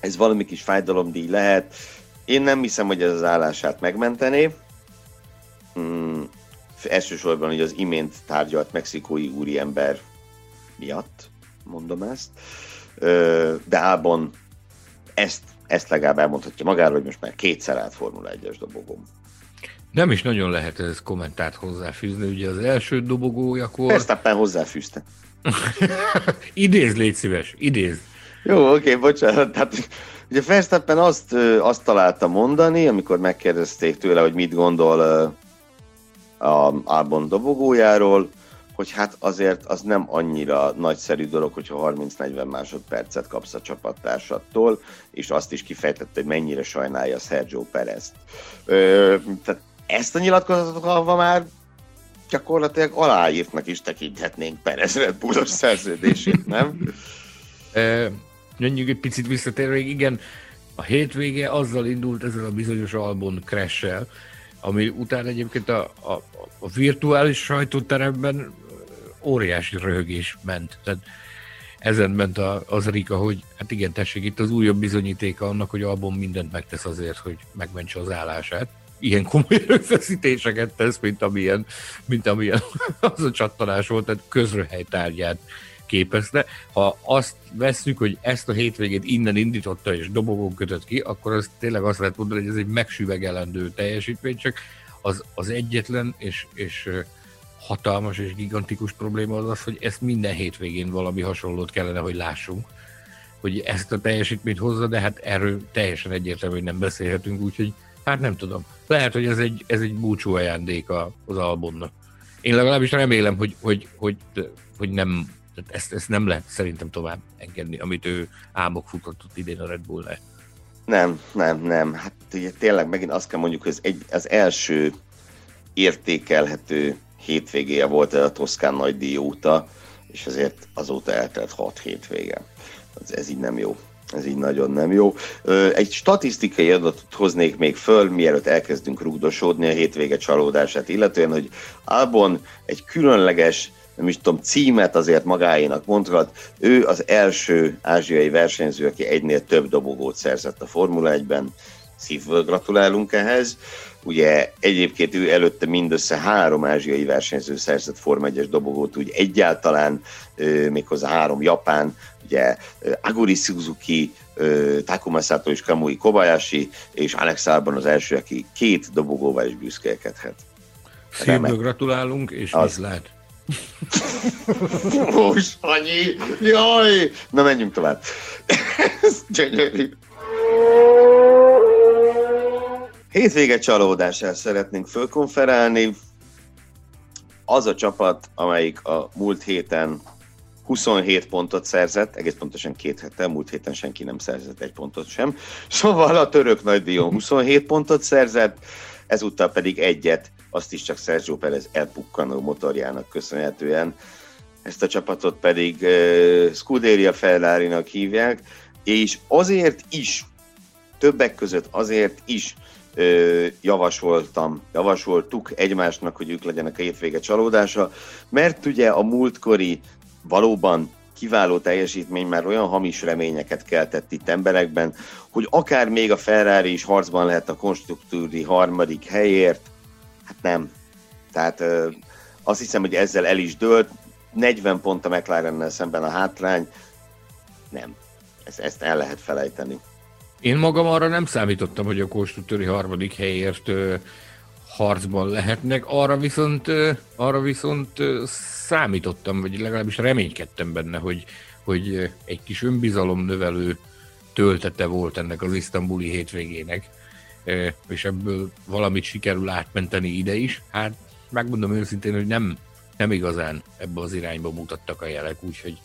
[SPEAKER 2] ez valami kis fájdalomdíj lehet. Én nem hiszem, hogy ez az állását megmentené. Hmm, elsősorban hogy az imént tárgyalt mexikói úriember miatt, mondom ezt. De Álbon ezt, ezt legalább elmondhatja magáról, hogy most már kétszer át Formula 1-es dobogom.
[SPEAKER 3] Nem is nagyon lehet ez kommentárt hozzáfűzni, ugye az első dobogójakor...
[SPEAKER 2] Ezt éppen hozzáfűzte.
[SPEAKER 3] idéz, légy szíves, idéz.
[SPEAKER 2] Jó, oké, okay, bocsánat. Tehát, ugye Verstappen azt, azt találta mondani, amikor megkérdezték tőle, hogy mit gondol a Albon dobogójáról, hogy hát azért az nem annyira nagyszerű dolog, hogyha 30-40 másodpercet kapsz a csapattársattól, és azt is kifejtette, hogy mennyire sajnálja Sergio Perez-t. tehát ezt a nyilatkozatot hallva már gyakorlatilag aláírtnak is tekinthetnénk Perez Red Bullos szerződését, nem?
[SPEAKER 3] Menjünk egy picit visszatérve, igen, a hétvége azzal indult ezzel a bizonyos Albon crash ami után egyébként a, a, a virtuális sajtóteremben óriási röhögés ment. Tehát ezen ment a, az Rika, hogy hát igen, tessék, itt az újabb bizonyítéka annak, hogy Albon mindent megtesz azért, hogy megmentse az állását. Ilyen komoly összeszítéseket tesz, mint amilyen, mint amilyen az a csattanás volt, tehát közröhely tárgyát képezte. Ha azt vesszük, hogy ezt a hétvégét innen indította és dobogón kötött ki, akkor az tényleg azt lehet mondani, hogy ez egy megsüvegelendő teljesítmény, csak az, az egyetlen és, és hatalmas és gigantikus probléma az az, hogy ezt minden hétvégén valami hasonlót kellene, hogy lássunk, hogy ezt a teljesítményt hozza, de hát erről teljesen egyértelmű, hogy nem beszélhetünk, úgyhogy hát nem tudom. Lehet, hogy ez egy, ez egy búcsú ajándék az albumnak. Én legalábbis remélem, hogy, hogy, hogy, hogy nem tehát ezt, ezt nem lehet szerintem tovább engedni, amit ő álmok futott idén a Red bull -le.
[SPEAKER 2] Nem, nem, nem. Hát ugye tényleg megint azt kell mondjuk, hogy ez egy, az első értékelhető hétvégéje volt a Toszkán nagy óta, és azért azóta eltelt hat hétvége. Ez, ez így nem jó. Ez így nagyon nem jó. Egy statisztikai adatot hoznék még föl, mielőtt elkezdünk rúgdosódni a hétvége csalódását, illetően, hogy Albon egy különleges nem is tudom, címet azért magáénak mondhat. Ő az első ázsiai versenyző, aki egynél több dobogót szerzett a Formula 1-ben. Szívből gratulálunk ehhez. Ugye egyébként ő előtte mindössze három ázsiai versenyző szerzett Forma 1-es dobogót, úgy egyáltalán, méghozzá három japán, ugye Aguri Suzuki, Takuma Sato és Kamui Kobayashi, és Alex Albon az első, aki két dobogóval is büszkélkedhet.
[SPEAKER 3] Szívből gratulálunk, és az... viszlát.
[SPEAKER 2] Most, annyi! Jaj! Na, menjünk tovább. Ez gyönyörű. Hétvége csalódását szeretnénk fölkonferálni. Az a csapat, amelyik a múlt héten 27 pontot szerzett, egész pontosan két hete, múlt héten senki nem szerzett egy pontot sem. Szóval a török nagydíjon 27 pontot szerzett, ezúttal pedig egyet, azt is csak Sergio Perez elpukkanó motorjának köszönhetően. Ezt a csapatot pedig uh, Scuderia Ferrari-nak hívják, és azért is, többek között azért is ö, javasoltam, javasoltuk egymásnak, hogy ők legyenek a hétvége csalódása, mert ugye a múltkori valóban kiváló teljesítmény már olyan hamis reményeket keltett itt emberekben, hogy akár még a Ferrari is harcban lehet a konstruktúri harmadik helyért, hát nem. Tehát ö, azt hiszem, hogy ezzel el is dőlt, 40 pont a McLarennel szemben a hátrány, nem. Ezt, ezt el lehet felejteni.
[SPEAKER 3] Én magam arra nem számítottam, hogy a konstruktúri harmadik helyért ö, harcban lehetnek, arra viszont, ö, arra viszont ö, számítottam, vagy legalábbis reménykedtem benne, hogy, hogy egy kis önbizalom növelő töltete volt ennek az isztambuli hétvégének, és ebből valamit sikerül átmenteni ide is. Hát megmondom őszintén, hogy nem, nem igazán ebbe az irányba mutattak a jelek, úgyhogy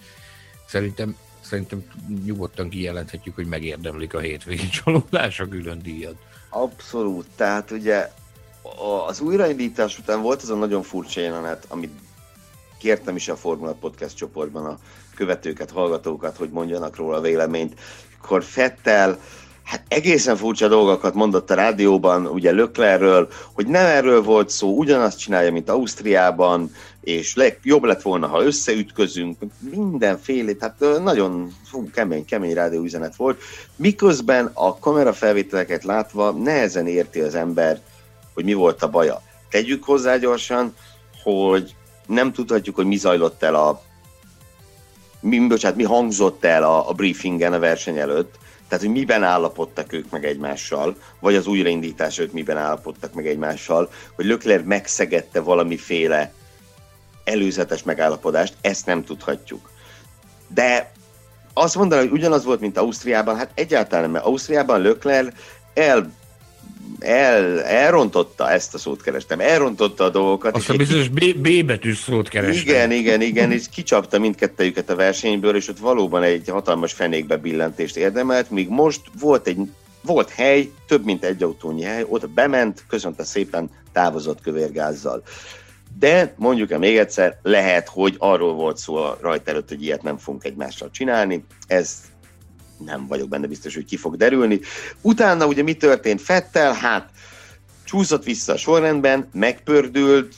[SPEAKER 3] szerintem szerintem nyugodtan kijelenthetjük, hogy megérdemlik a hétvégi csalódás a külön díjat.
[SPEAKER 2] Abszolút, tehát ugye az újraindítás után volt ez a nagyon furcsa jelenet, amit kértem is a Formula Podcast csoportban a követőket, hallgatókat, hogy mondjanak róla véleményt, akkor Fettel hát egészen furcsa dolgokat mondott a rádióban, ugye Löklerről, hogy nem erről volt szó, ugyanazt csinálja, mint Ausztriában, és le, jobb lett volna, ha összeütközünk, mindenféle, tehát nagyon fú, kemény, kemény rádióüzenet volt, miközben a kamerafelvételeket látva nehezen érti az ember, hogy mi volt a baja. Tegyük hozzá gyorsan, hogy nem tudhatjuk, hogy mi zajlott el a mi, bocsánat, mi hangzott el a, a briefingen a verseny előtt, tehát, hogy miben állapodtak ők meg egymással, vagy az újraindítás ők miben állapodtak meg egymással, hogy Lökler megszegette valamiféle előzetes megállapodást, ezt nem tudhatjuk. De azt mondani, hogy ugyanaz volt, mint Ausztriában, hát egyáltalán nem, mert Ausztriában Lökler el el, elrontotta ezt a szót kerestem, elrontotta a dolgokat.
[SPEAKER 3] Azt a bizonyos B, B betűs szót kerestem.
[SPEAKER 2] Igen, igen, igen, és kicsapta mindkettejüket a versenyből, és ott valóban egy hatalmas fenékbe billentést érdemelt, míg most volt egy volt hely, több mint egy autónyi hely, ott bement, köszönte szépen, távozott kövérgázzal. De mondjuk el még egyszer, lehet, hogy arról volt szó a rajt előtt, hogy ilyet nem fogunk egymással csinálni. Ez nem vagyok benne biztos, hogy ki fog derülni. Utána ugye mi történt Fettel? Hát csúszott vissza a sorrendben, megpördült,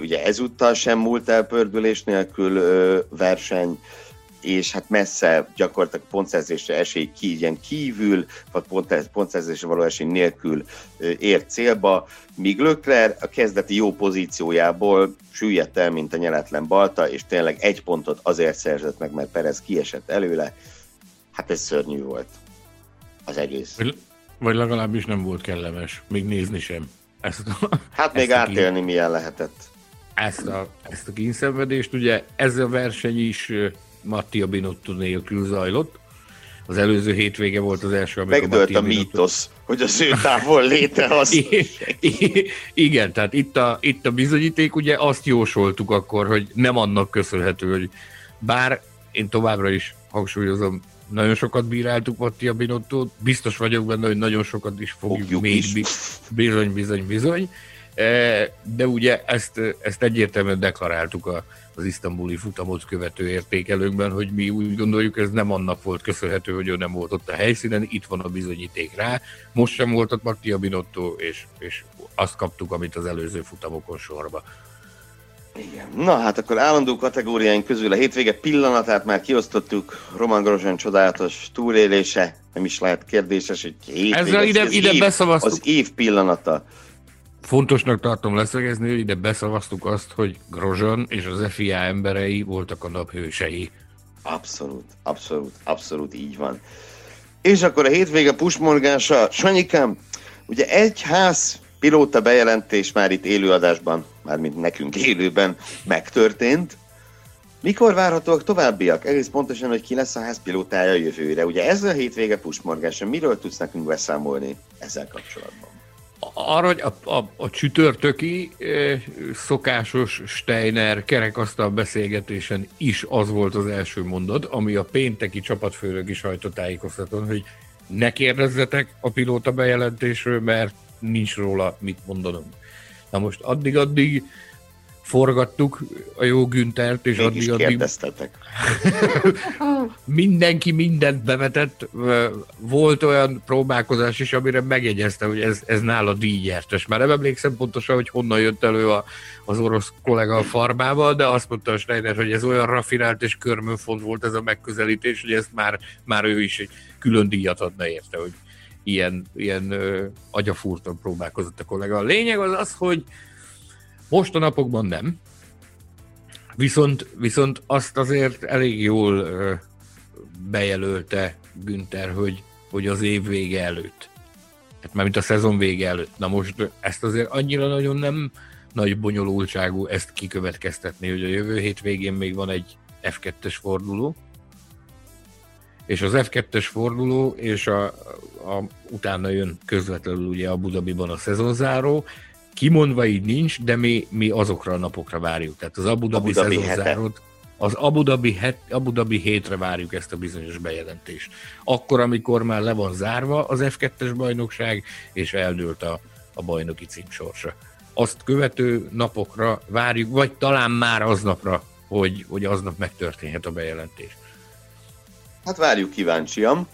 [SPEAKER 2] ugye ezúttal sem múlt el pördülés nélkül verseny, és hát messze gyakorlatilag pontszerzésre esély ki, ilyen kívül, vagy pontszerzésre való esély nélkül ért célba, míg Lökler a kezdeti jó pozíciójából süllyedt el, mint a nyeletlen balta, és tényleg egy pontot azért szerzett meg, mert Perez kiesett előle, hát ez szörnyű volt az egész.
[SPEAKER 3] Vagy, vagy legalábbis nem volt kellemes, még nézni sem. Ezt
[SPEAKER 2] a, hát még átélni kín... milyen lehetett.
[SPEAKER 3] Ezt a, ezt a kínszenvedést, ugye ez a verseny is Mattia Binotto nélkül zajlott. Az előző hétvége volt az első,
[SPEAKER 2] amikor Megdőlt a mítosz, hogy az ő távol léte az...
[SPEAKER 3] Igen, tehát itt a, itt a bizonyíték, ugye azt jósoltuk akkor, hogy nem annak köszönhető, hogy bár én továbbra is hangsúlyozom, nagyon sokat bíráltuk Mattia Binottót, biztos vagyok benne, hogy nagyon sokat is fogjuk, fogjuk még is. bizony, bizony, bizony. E, de ugye ezt, ezt egyértelműen deklaráltuk a az isztambuli futamot követő értékelőkben, hogy mi úgy gondoljuk, ez nem annak volt köszönhető, hogy ő nem volt ott a helyszínen, itt van a bizonyíték rá. Most sem volt ott Mattia Binotto, és, és azt kaptuk, amit az előző futamokon sorba.
[SPEAKER 2] Igen. Na hát akkor állandó kategóriáink közül a hétvége pillanatát már kiosztottuk. Roman Grosjean csodálatos túlélése, nem is lehet kérdéses, hogy hétvége,
[SPEAKER 3] Ezzel ide,
[SPEAKER 2] az,
[SPEAKER 3] ide
[SPEAKER 2] év,
[SPEAKER 3] beszavaztuk.
[SPEAKER 2] az év pillanata.
[SPEAKER 3] Fontosnak tartom leszögezni, hogy ide beszavaztuk azt, hogy Grosjean és az FIA emberei voltak a naphősei.
[SPEAKER 2] Abszolút, abszolút, abszolút így van. És akkor a hétvége pusmorgása, Sanyikám, ugye egy ház pilóta bejelentés már itt élőadásban, mármint nekünk élőben megtörtént. Mikor várhatóak továbbiak? Egész pontosan, hogy ki lesz a házpilótája jövőre. Ugye ez a hétvége pusmorgása, miről tudsz nekünk beszámolni ezzel kapcsolatban?
[SPEAKER 3] Arra, hogy a, a, a csütörtöki eh, szokásos Steiner kerekasztal beszélgetésen is az volt az első mondat, ami a pénteki csapatfőnök is sajtótájékoztatón, hogy ne kérdezzetek a pilóta bejelentésről, mert nincs róla mit mondanom. Na most addig-addig forgattuk a jó Güntert, és addig-addig mindenki mindent bevetett. Volt olyan próbálkozás is, amire megjegyezte, hogy ez, ez nála díjgyertes. Már nem emlékszem pontosan, hogy honnan jött elő a, az orosz kollega a farmával, de azt mondta a Steiner, hogy ez olyan rafinált és körmönfont volt ez a megközelítés, hogy ezt már, már ő is egy külön díjat adna érte, hogy ilyen, ilyen ö, agyafúrtan próbálkozott a kollega. A lényeg az az, hogy most a napokban nem, viszont, viszont azt azért elég jól ö, bejelölte Günther, hogy, hogy az év vége előtt. Hát már mint a szezon vége előtt. Na most ezt azért annyira nagyon nem nagy bonyolultságú ezt kikövetkeztetni, hogy a jövő hét végén még van egy F2-es forduló, és az F2-es forduló, és a, a, utána jön közvetlenül ugye a Budabiban a szezonzáró, kimondva így nincs, de mi, mi azokra a napokra várjuk. Tehát az Abu Dhabi,
[SPEAKER 2] Abu Dhabi
[SPEAKER 3] szezonzárót, az Abu Dhabi, het, Abu Dhabi hétre várjuk ezt a bizonyos bejelentést. Akkor, amikor már le van zárva az F2-es bajnokság, és eldőlt a, a bajnoki cím sorsa. Azt követő napokra várjuk, vagy talán már aznapra, hogy, hogy aznap megtörténhet a bejelentés.
[SPEAKER 2] Hát várjuk kíváncsian.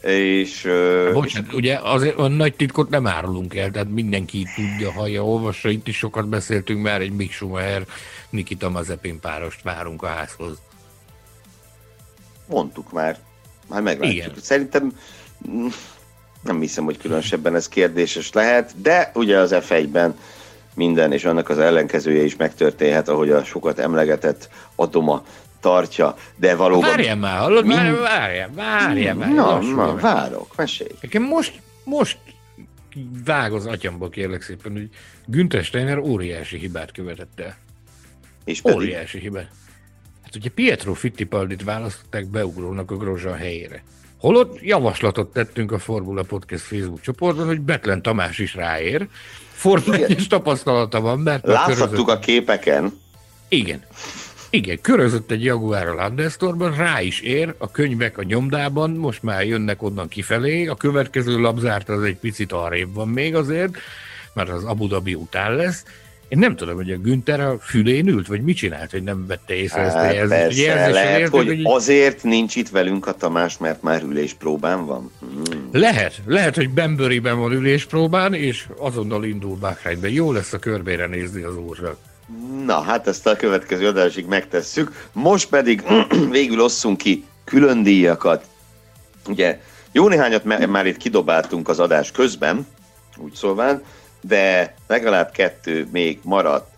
[SPEAKER 2] És, ö,
[SPEAKER 3] Bocsánat, ugye azért a nagy titkot nem árulunk el, tehát mindenki tudja, hallja, olvassa, itt is sokat beszéltünk már, egy Mick Schumacher, Nikita Mazepin párost várunk a házhoz.
[SPEAKER 2] mondtuk már. Már meglátjuk.
[SPEAKER 3] Igen.
[SPEAKER 2] Szerintem nem hiszem, hogy különösebben ez kérdéses lehet, de ugye az F1-ben minden és annak az ellenkezője is megtörténhet, ahogy a sokat emlegetett Adoma tartja, de valóban...
[SPEAKER 3] Várjál már, hallod?
[SPEAKER 2] Mind-
[SPEAKER 3] Várjál, várjál, várjál.
[SPEAKER 2] Na,
[SPEAKER 3] lassulj
[SPEAKER 2] na, várok, mesélj.
[SPEAKER 3] Nekem most, most vág az atyamba, kérlek szépen, hogy Günther Steiner óriási hibát követett el.
[SPEAKER 2] És pedig
[SPEAKER 3] Óriási hibát. Hát ugye Pietro Fittipaldit választották beugrónak a Grosjean helyére. Holott javaslatot tettünk a Formula Podcast Facebook csoportban, hogy Betlen Tamás is ráér. Formula
[SPEAKER 2] Igen.
[SPEAKER 3] 1 tapasztalata van, mert
[SPEAKER 2] láthattuk a képeken,
[SPEAKER 3] Igen. Igen, körözött egy Jaguar a Landestorban, rá is ér, a könyvek a nyomdában, most már jönnek onnan kifelé, a következő labzárt az egy picit arrébb van még azért, mert az Abu Dhabi után lesz. Én nem tudom, hogy a Günther a fülén ült, vagy mit csinált, hogy nem vette észre ezt a
[SPEAKER 2] hát
[SPEAKER 3] jelzést.
[SPEAKER 2] persze, lehet,
[SPEAKER 3] érted,
[SPEAKER 2] hogy
[SPEAKER 3] hogy
[SPEAKER 2] azért nincs itt velünk a Tamás, mert már ülés próbán van. Hmm.
[SPEAKER 3] Lehet, lehet, hogy Bemböriben van üléspróbán, és azonnal indul Bahrainbe. Jó lesz a körbére nézni az úrnak.
[SPEAKER 2] Na, hát ezt a következő adásig megtesszük. Most pedig végül osszunk ki külön díjakat. Ugye jó néhányat már itt kidobáltunk az adás közben, úgy szólván, de legalább kettő még maradt.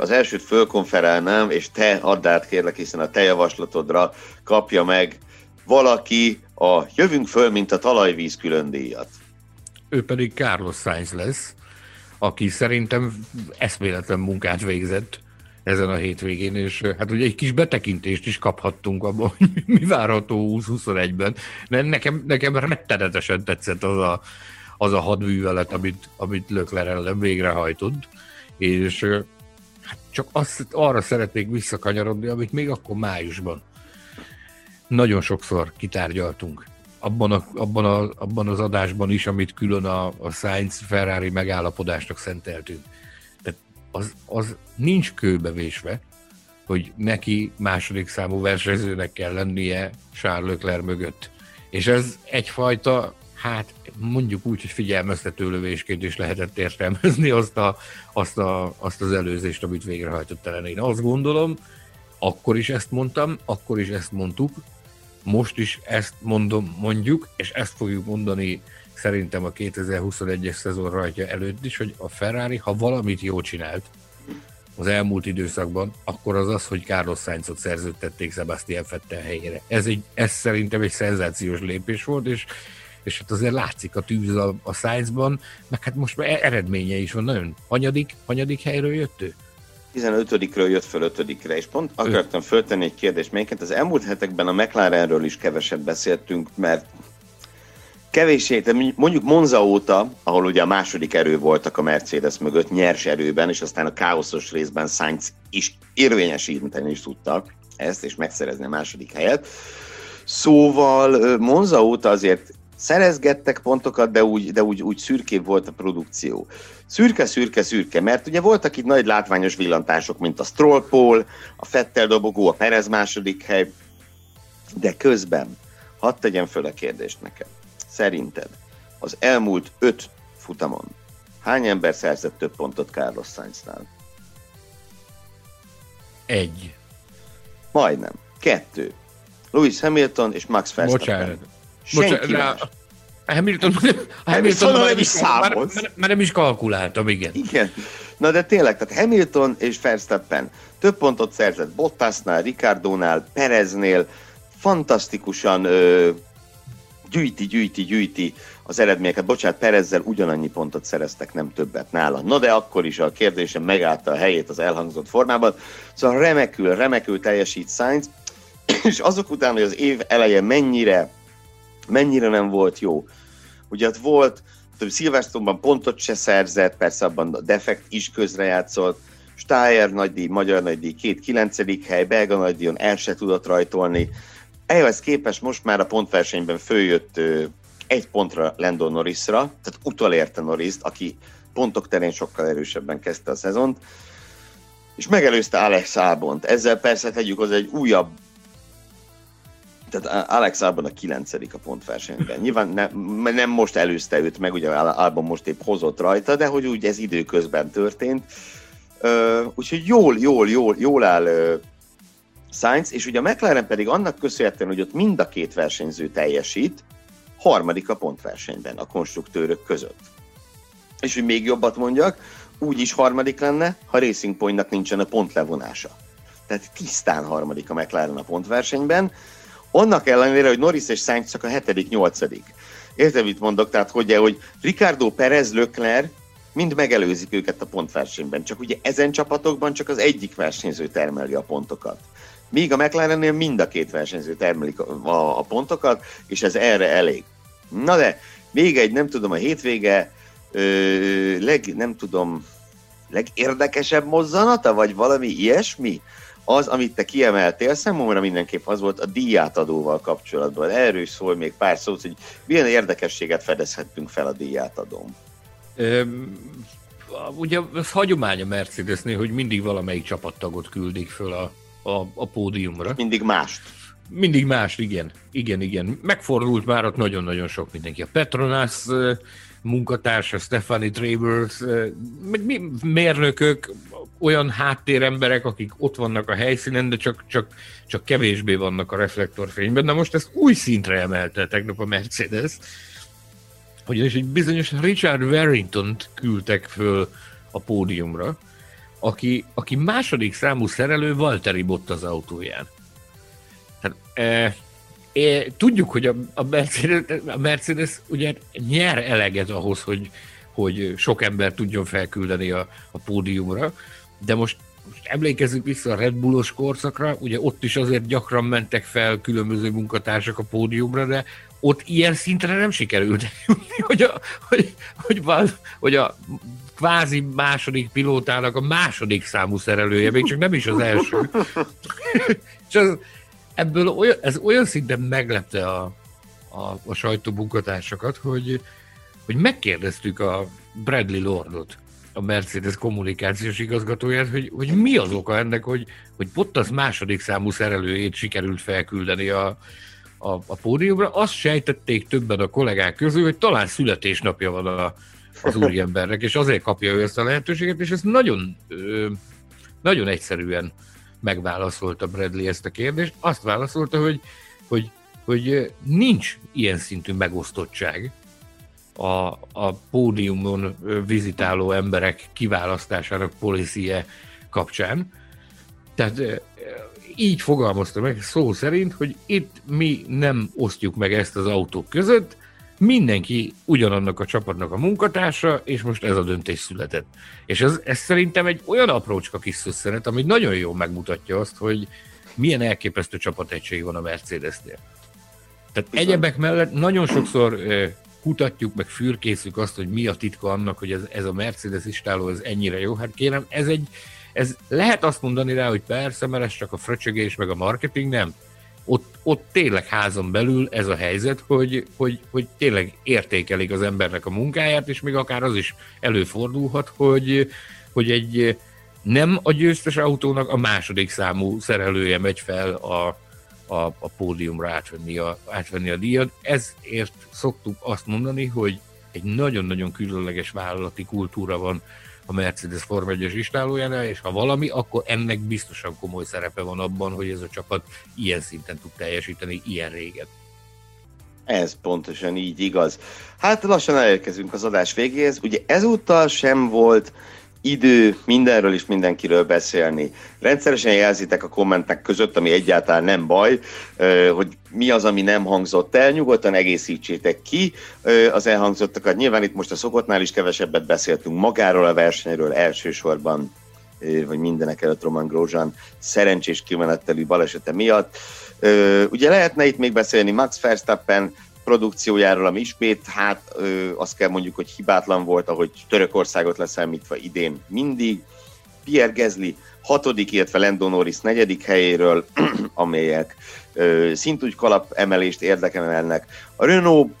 [SPEAKER 2] Az elsőt fölkonferálnám, és te add át kérlek, hiszen a te javaslatodra kapja meg valaki a Jövünk föl, mint a talajvíz külön díjat.
[SPEAKER 3] ő pedig Carlos Sainz lesz, aki szerintem eszméletlen munkát végzett ezen a hétvégén, és hát ugye egy kis betekintést is kaphattunk abban, hogy mi várható 20-21-ben. De nekem, nekem rettenetesen tetszett az a, az a hadművelet, amit, amit Lökler ellen végrehajtott, és hát csak azt, arra szeretnék visszakanyarodni, amit még akkor májusban nagyon sokszor kitárgyaltunk abban, a, abban, a, abban az adásban is, amit külön a, a Sainz Ferrari megállapodásnak szenteltünk. Tehát az, az nincs kőbevésve, hogy neki második számú versenyzőnek kell lennie Charles Leclerc mögött. És ez egyfajta, hát mondjuk úgy, hogy figyelmeztető lövésként is lehetett értelmezni azt, a, azt, a, azt az előzést, amit végrehajtott ellen. Én azt gondolom, akkor is ezt mondtam, akkor is ezt mondtuk, most is ezt mondom, mondjuk, és ezt fogjuk mondani szerintem a 2021-es szezon rajta előtt is, hogy a Ferrari, ha valamit jól csinált az elmúlt időszakban, akkor az az, hogy Carlos Sainzot szerződtették Sebastian Vettel helyére. Ez, egy, ez szerintem egy szenzációs lépés volt, és és hát azért látszik a tűz a, a Sainzban, meg hát most már e- eredménye is van, nagyon hanyadik, hanyadik helyről jött ő?
[SPEAKER 2] 15-ről jött föl 5-re, és pont akartam föltenni egy kérdést, melyiket az elmúlt hetekben a McLarenről is keveset beszéltünk, mert kevéssé, mondjuk Monza óta, ahol ugye a második erő voltak a Mercedes mögött, nyers erőben, és aztán a káoszos részben Sainz is érvényesíteni is tudtak ezt, és megszerezni a második helyet. Szóval Monza óta azért szerezgettek pontokat, de úgy, de úgy, úgy szürkébb volt a produkció. Szürke, szürke, szürke, mert ugye voltak itt nagy látványos villantások, mint a Stroll Pole, a Fettel dobogó, a Perez második hely, de közben, hadd tegyem föl a kérdést neked. Szerinted az elmúlt öt futamon hány ember szerzett több pontot Carlos Sainznál?
[SPEAKER 3] Egy.
[SPEAKER 2] Majdnem. Kettő. Lewis Hamilton és Max Verstappen.
[SPEAKER 3] Bocsánat. Senki a Hamilton, a Hamilton
[SPEAKER 2] már, nem is már,
[SPEAKER 3] már, már, nem is kalkuláltam, igen.
[SPEAKER 2] Igen. Na de tényleg, tehát Hamilton és Verstappen több pontot szerzett Bottasnál, Ricardónál, Pereznél, fantasztikusan ö, gyűjti, gyűjti, gyűjti az eredményeket. Bocsánat, Perezzel ugyanannyi pontot szereztek, nem többet nála. Na de akkor is a kérdésem megállta a helyét az elhangzott formában. Szóval remekül, remekül teljesít Sainz, és azok után, hogy az év eleje mennyire mennyire nem volt jó. Ugye ott volt, hogy Szilvesztonban pontot se szerzett, persze abban a defekt is közrejátszott, Steyer nagydíj, magyar nagydíj, két kilencedik hely, belga nagydíjon el se tudott rajtolni. Ehhez képest most már a pontversenyben följött egy pontra Lando Norrisra, tehát utolérte Norris, aki pontok terén sokkal erősebben kezdte a szezont, és megelőzte Alex Albont. Ezzel persze tegyük az egy újabb tehát Alex Albon a kilencedik a pontversenyben. Nyilván ne, nem most előzte őt meg, ugye Albon most épp hozott rajta, de hogy úgy ez időközben történt. Uh, úgyhogy jól, jól, jól, jól áll uh, Sainz, és ugye a McLaren pedig annak köszönhetően, hogy ott mind a két versenyző teljesít, harmadik a pontversenyben a konstruktőrök között. És hogy még jobbat mondjak, úgy is harmadik lenne, ha Racing Pointnak nincsen a pontlevonása. Tehát tisztán harmadik a McLaren a pontversenyben, annak ellenére, hogy Norris és Sainz csak a hetedik, nyolcadik. Érted, mit mondok? Tehát, hogy, hogy Ricardo Perez, Leclerc mind megelőzik őket a pontversenyben. Csak ugye ezen csapatokban csak az egyik versenyző termeli a pontokat. Míg a McLarennél mind a két versenyző termelik a, a, a pontokat, és ez erre elég. Na de, még egy, nem tudom, a hétvége ö, leg, nem tudom, legérdekesebb mozzanata, vagy valami ilyesmi? Az, amit te kiemeltél, számomra mindenképp az volt a díjátadóval kapcsolatban. Erről is szól még pár szót, hogy milyen érdekességet fedezhettünk fel a díjátadón.
[SPEAKER 3] Üm, ugye ez hagyomány a Mercedesnél, hogy mindig valamelyik csapattagot küldik föl a, a, a pódiumra.
[SPEAKER 2] Mindig mást.
[SPEAKER 3] Mindig más, igen. Igen, igen. Megfordult már ott nagyon-nagyon sok mindenki. A Petronas munkatársa, Stephanie Travers, meg mérnökök, olyan háttéremberek, akik ott vannak a helyszínen, de csak, csak, csak kevésbé vannak a reflektorfényben. Na most ezt új szintre emelte tegnap a Mercedes, ugyanis egy bizonyos Richard Warrington-t küldtek föl a pódiumra, aki, aki második számú szerelő Valtteri Bottas autóján. Hát, e, e, tudjuk, hogy a, a, Mercedes, a Mercedes ugye nyer eleget ahhoz, hogy, hogy sok ember tudjon felküldeni a, a pódiumra, de most, most emlékezzük vissza a Red Bullos korszakra, ugye ott is azért gyakran mentek fel különböző munkatársak a pódiumra, de ott ilyen szintre nem sikerült hogy a, hogy, hogy, hogy, hogy a kvázi második pilótának a második számú szerelője, még csak nem is az első. És az, ebből olyan, ez olyan szinten meglepte a, a, a sajtó munkatársakat, hogy, hogy megkérdeztük a Bradley Lordot, a Mercedes kommunikációs igazgatóját, hogy, hogy mi az oka ennek, hogy, hogy Bottas második számú szerelőjét sikerült felküldeni a, a, a pódiumra. Azt sejtették többen a kollégák közül, hogy talán születésnapja van a, az úriembernek, és azért kapja ő ezt a lehetőséget, és ez nagyon, nagyon egyszerűen megválaszolta Bradley ezt a kérdést. Azt válaszolta, hogy, hogy, hogy nincs ilyen szintű megosztottság a, a pódiumon vizitáló emberek kiválasztásának policie kapcsán. Tehát így fogalmazta meg szó szerint, hogy itt mi nem osztjuk meg ezt az autók között, mindenki ugyanannak a csapatnak a munkatársa, és most ez a döntés született. És ez, ez szerintem egy olyan aprócska kis szösszenet, ami nagyon jól megmutatja azt, hogy milyen elképesztő csapategység van a Mercedesnél. Tehát Bizony. egyebek mellett nagyon sokszor kutatjuk, meg fürkészük azt, hogy mi a titka annak, hogy ez, ez a Mercedes istáló ez ennyire jó. Hát kérem, ez egy, ez lehet azt mondani rá, hogy persze, mert ez csak a fröcsögés, meg a marketing, nem ott, ott tényleg házon belül ez a helyzet, hogy, hogy, hogy tényleg értékelik az embernek a munkáját, és még akár az is előfordulhat, hogy, hogy egy nem a győztes autónak a második számú szerelője megy fel a, a, a pódiumra átvenni a, átvenni a díjat. Ezért szoktuk azt mondani, hogy egy nagyon-nagyon különleges vállalati kultúra van a Mercedes Form 1-es istálójánál, és ha valami, akkor ennek biztosan komoly szerepe van abban, hogy ez a csapat ilyen szinten tud teljesíteni ilyen régen.
[SPEAKER 2] Ez pontosan így igaz. Hát lassan elérkezünk az adás végéhez. Ugye ezúttal sem volt idő mindenről is mindenkiről beszélni. Rendszeresen jelzitek a kommentek között, ami egyáltalán nem baj, hogy mi az, ami nem hangzott el, nyugodtan egészítsétek ki az elhangzottakat. Nyilván itt most a szokottnál is kevesebbet beszéltünk magáról a versenyről elsősorban, vagy mindenek előtt Roman Grosjean szerencsés kimenettelű balesete miatt. Ugye lehetne itt még beszélni Max Verstappen produkciójáról, ami ismét, hát ö, azt kell mondjuk, hogy hibátlan volt, ahogy Törökországot leszámítva idén mindig. Pierre Gezli hatodik, illetve Lando Norris negyedik helyéről, amelyek ö, szintúgy kalap emelést érdekelnek. A Renault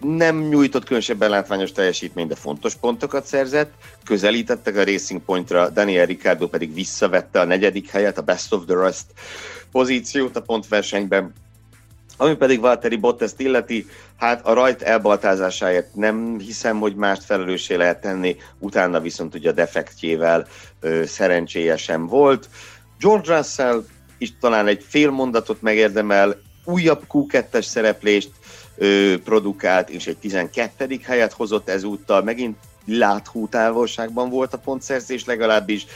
[SPEAKER 2] nem nyújtott különösebben látványos teljesítményt, de fontos pontokat szerzett, közelítettek a Racing Pointra, Daniel Ricciardo pedig visszavette a negyedik helyet, a Best of the Rest pozíciót a pontversenyben, ami pedig Valtteri bottas illeti, hát a rajt elbaltázásáért nem hiszem, hogy mást felelőssé lehet tenni, utána viszont ugye a defektjével ö, szerencséje sem volt. George Russell is talán egy fél mondatot megérdemel, újabb Q2-es szereplést ö, produkált, és egy 12. helyet hozott ezúttal, megint láthú távolságban volt a pontszerzés legalábbis,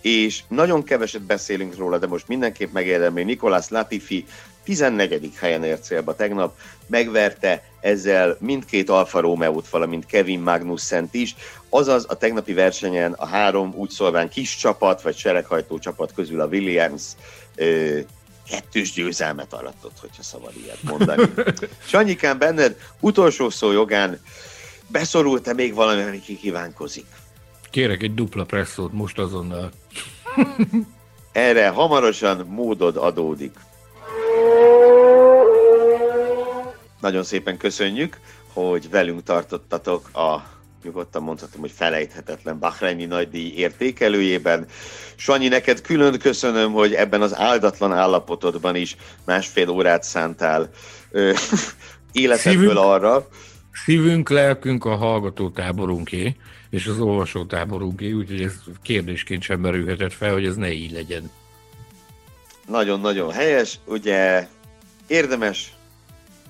[SPEAKER 2] és nagyon keveset beszélünk róla, de most mindenképp megérdemli Nikolás Latifi 14. helyen ért célba tegnap, megverte ezzel mindkét Alfa Romeo-t, valamint Kevin Magnussen-t is, azaz a tegnapi versenyen a három úgy szólván kis csapat, vagy sereghajtó csapat közül a Williams ö, kettős győzelmet aratott, hogyha szabad ilyet mondani. Sanyikán benned utolsó szó jogán beszorult-e még valami, ami kikívánkozik?
[SPEAKER 3] Kérek egy dupla presszót most azonnal.
[SPEAKER 2] Erre hamarosan módod adódik. Nagyon szépen köszönjük, hogy velünk tartottatok a nyugodtan mondhatom, hogy felejthetetlen Bahreini nagydíj értékelőjében. Sanyi, neked külön köszönöm, hogy ebben az áldatlan állapotodban is másfél órát szántál ö, életedből szívünk, arra.
[SPEAKER 3] Szívünk, lelkünk a hallgatótáborunké, és az olvasótáborunké, úgyhogy ez kérdésként sem merülhetett fel, hogy ez ne így legyen.
[SPEAKER 2] Nagyon-nagyon helyes, ugye érdemes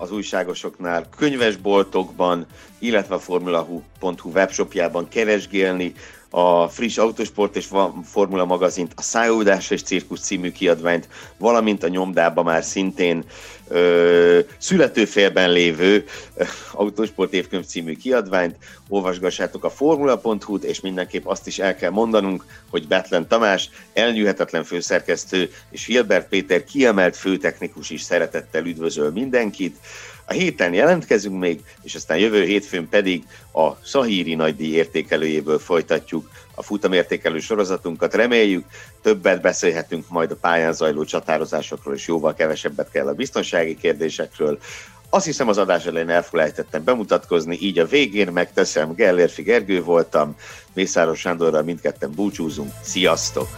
[SPEAKER 2] az újságosoknál, könyvesboltokban, illetve a formula.hu webshopjában keresgélni a friss Autosport és Formula magazint, a Szájódás és Cirkusz című kiadványt, valamint a nyomdában már szintén ö, születőfélben lévő ö, Autosport évkönyv című kiadványt. Olvasgassátok a formula.hu-t, és mindenképp azt is el kell mondanunk, hogy Betlen Tamás, elnyűhetetlen főszerkesztő, és Hilbert Péter kiemelt főtechnikus is szeretettel üdvözöl mindenkit. A héten jelentkezünk még, és aztán jövő hétfőn pedig a Szahíri nagydíj értékelőjéből folytatjuk a futamértékelő sorozatunkat. Reméljük, többet beszélhetünk majd a pályán zajló csatározásokról, és jóval kevesebbet kell a biztonsági kérdésekről. Azt hiszem az adás elején elfelejtettem bemutatkozni, így a végén megteszem, Gellérfi Gergő voltam, Mészáros Sándorral mindketten búcsúzunk. Sziasztok!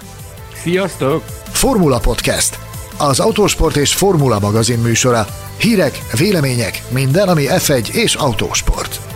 [SPEAKER 3] Sziasztok!
[SPEAKER 1] Formula Podcast. Az autósport és formula magazin műsora. Hírek, vélemények, minden, ami F1 és autósport.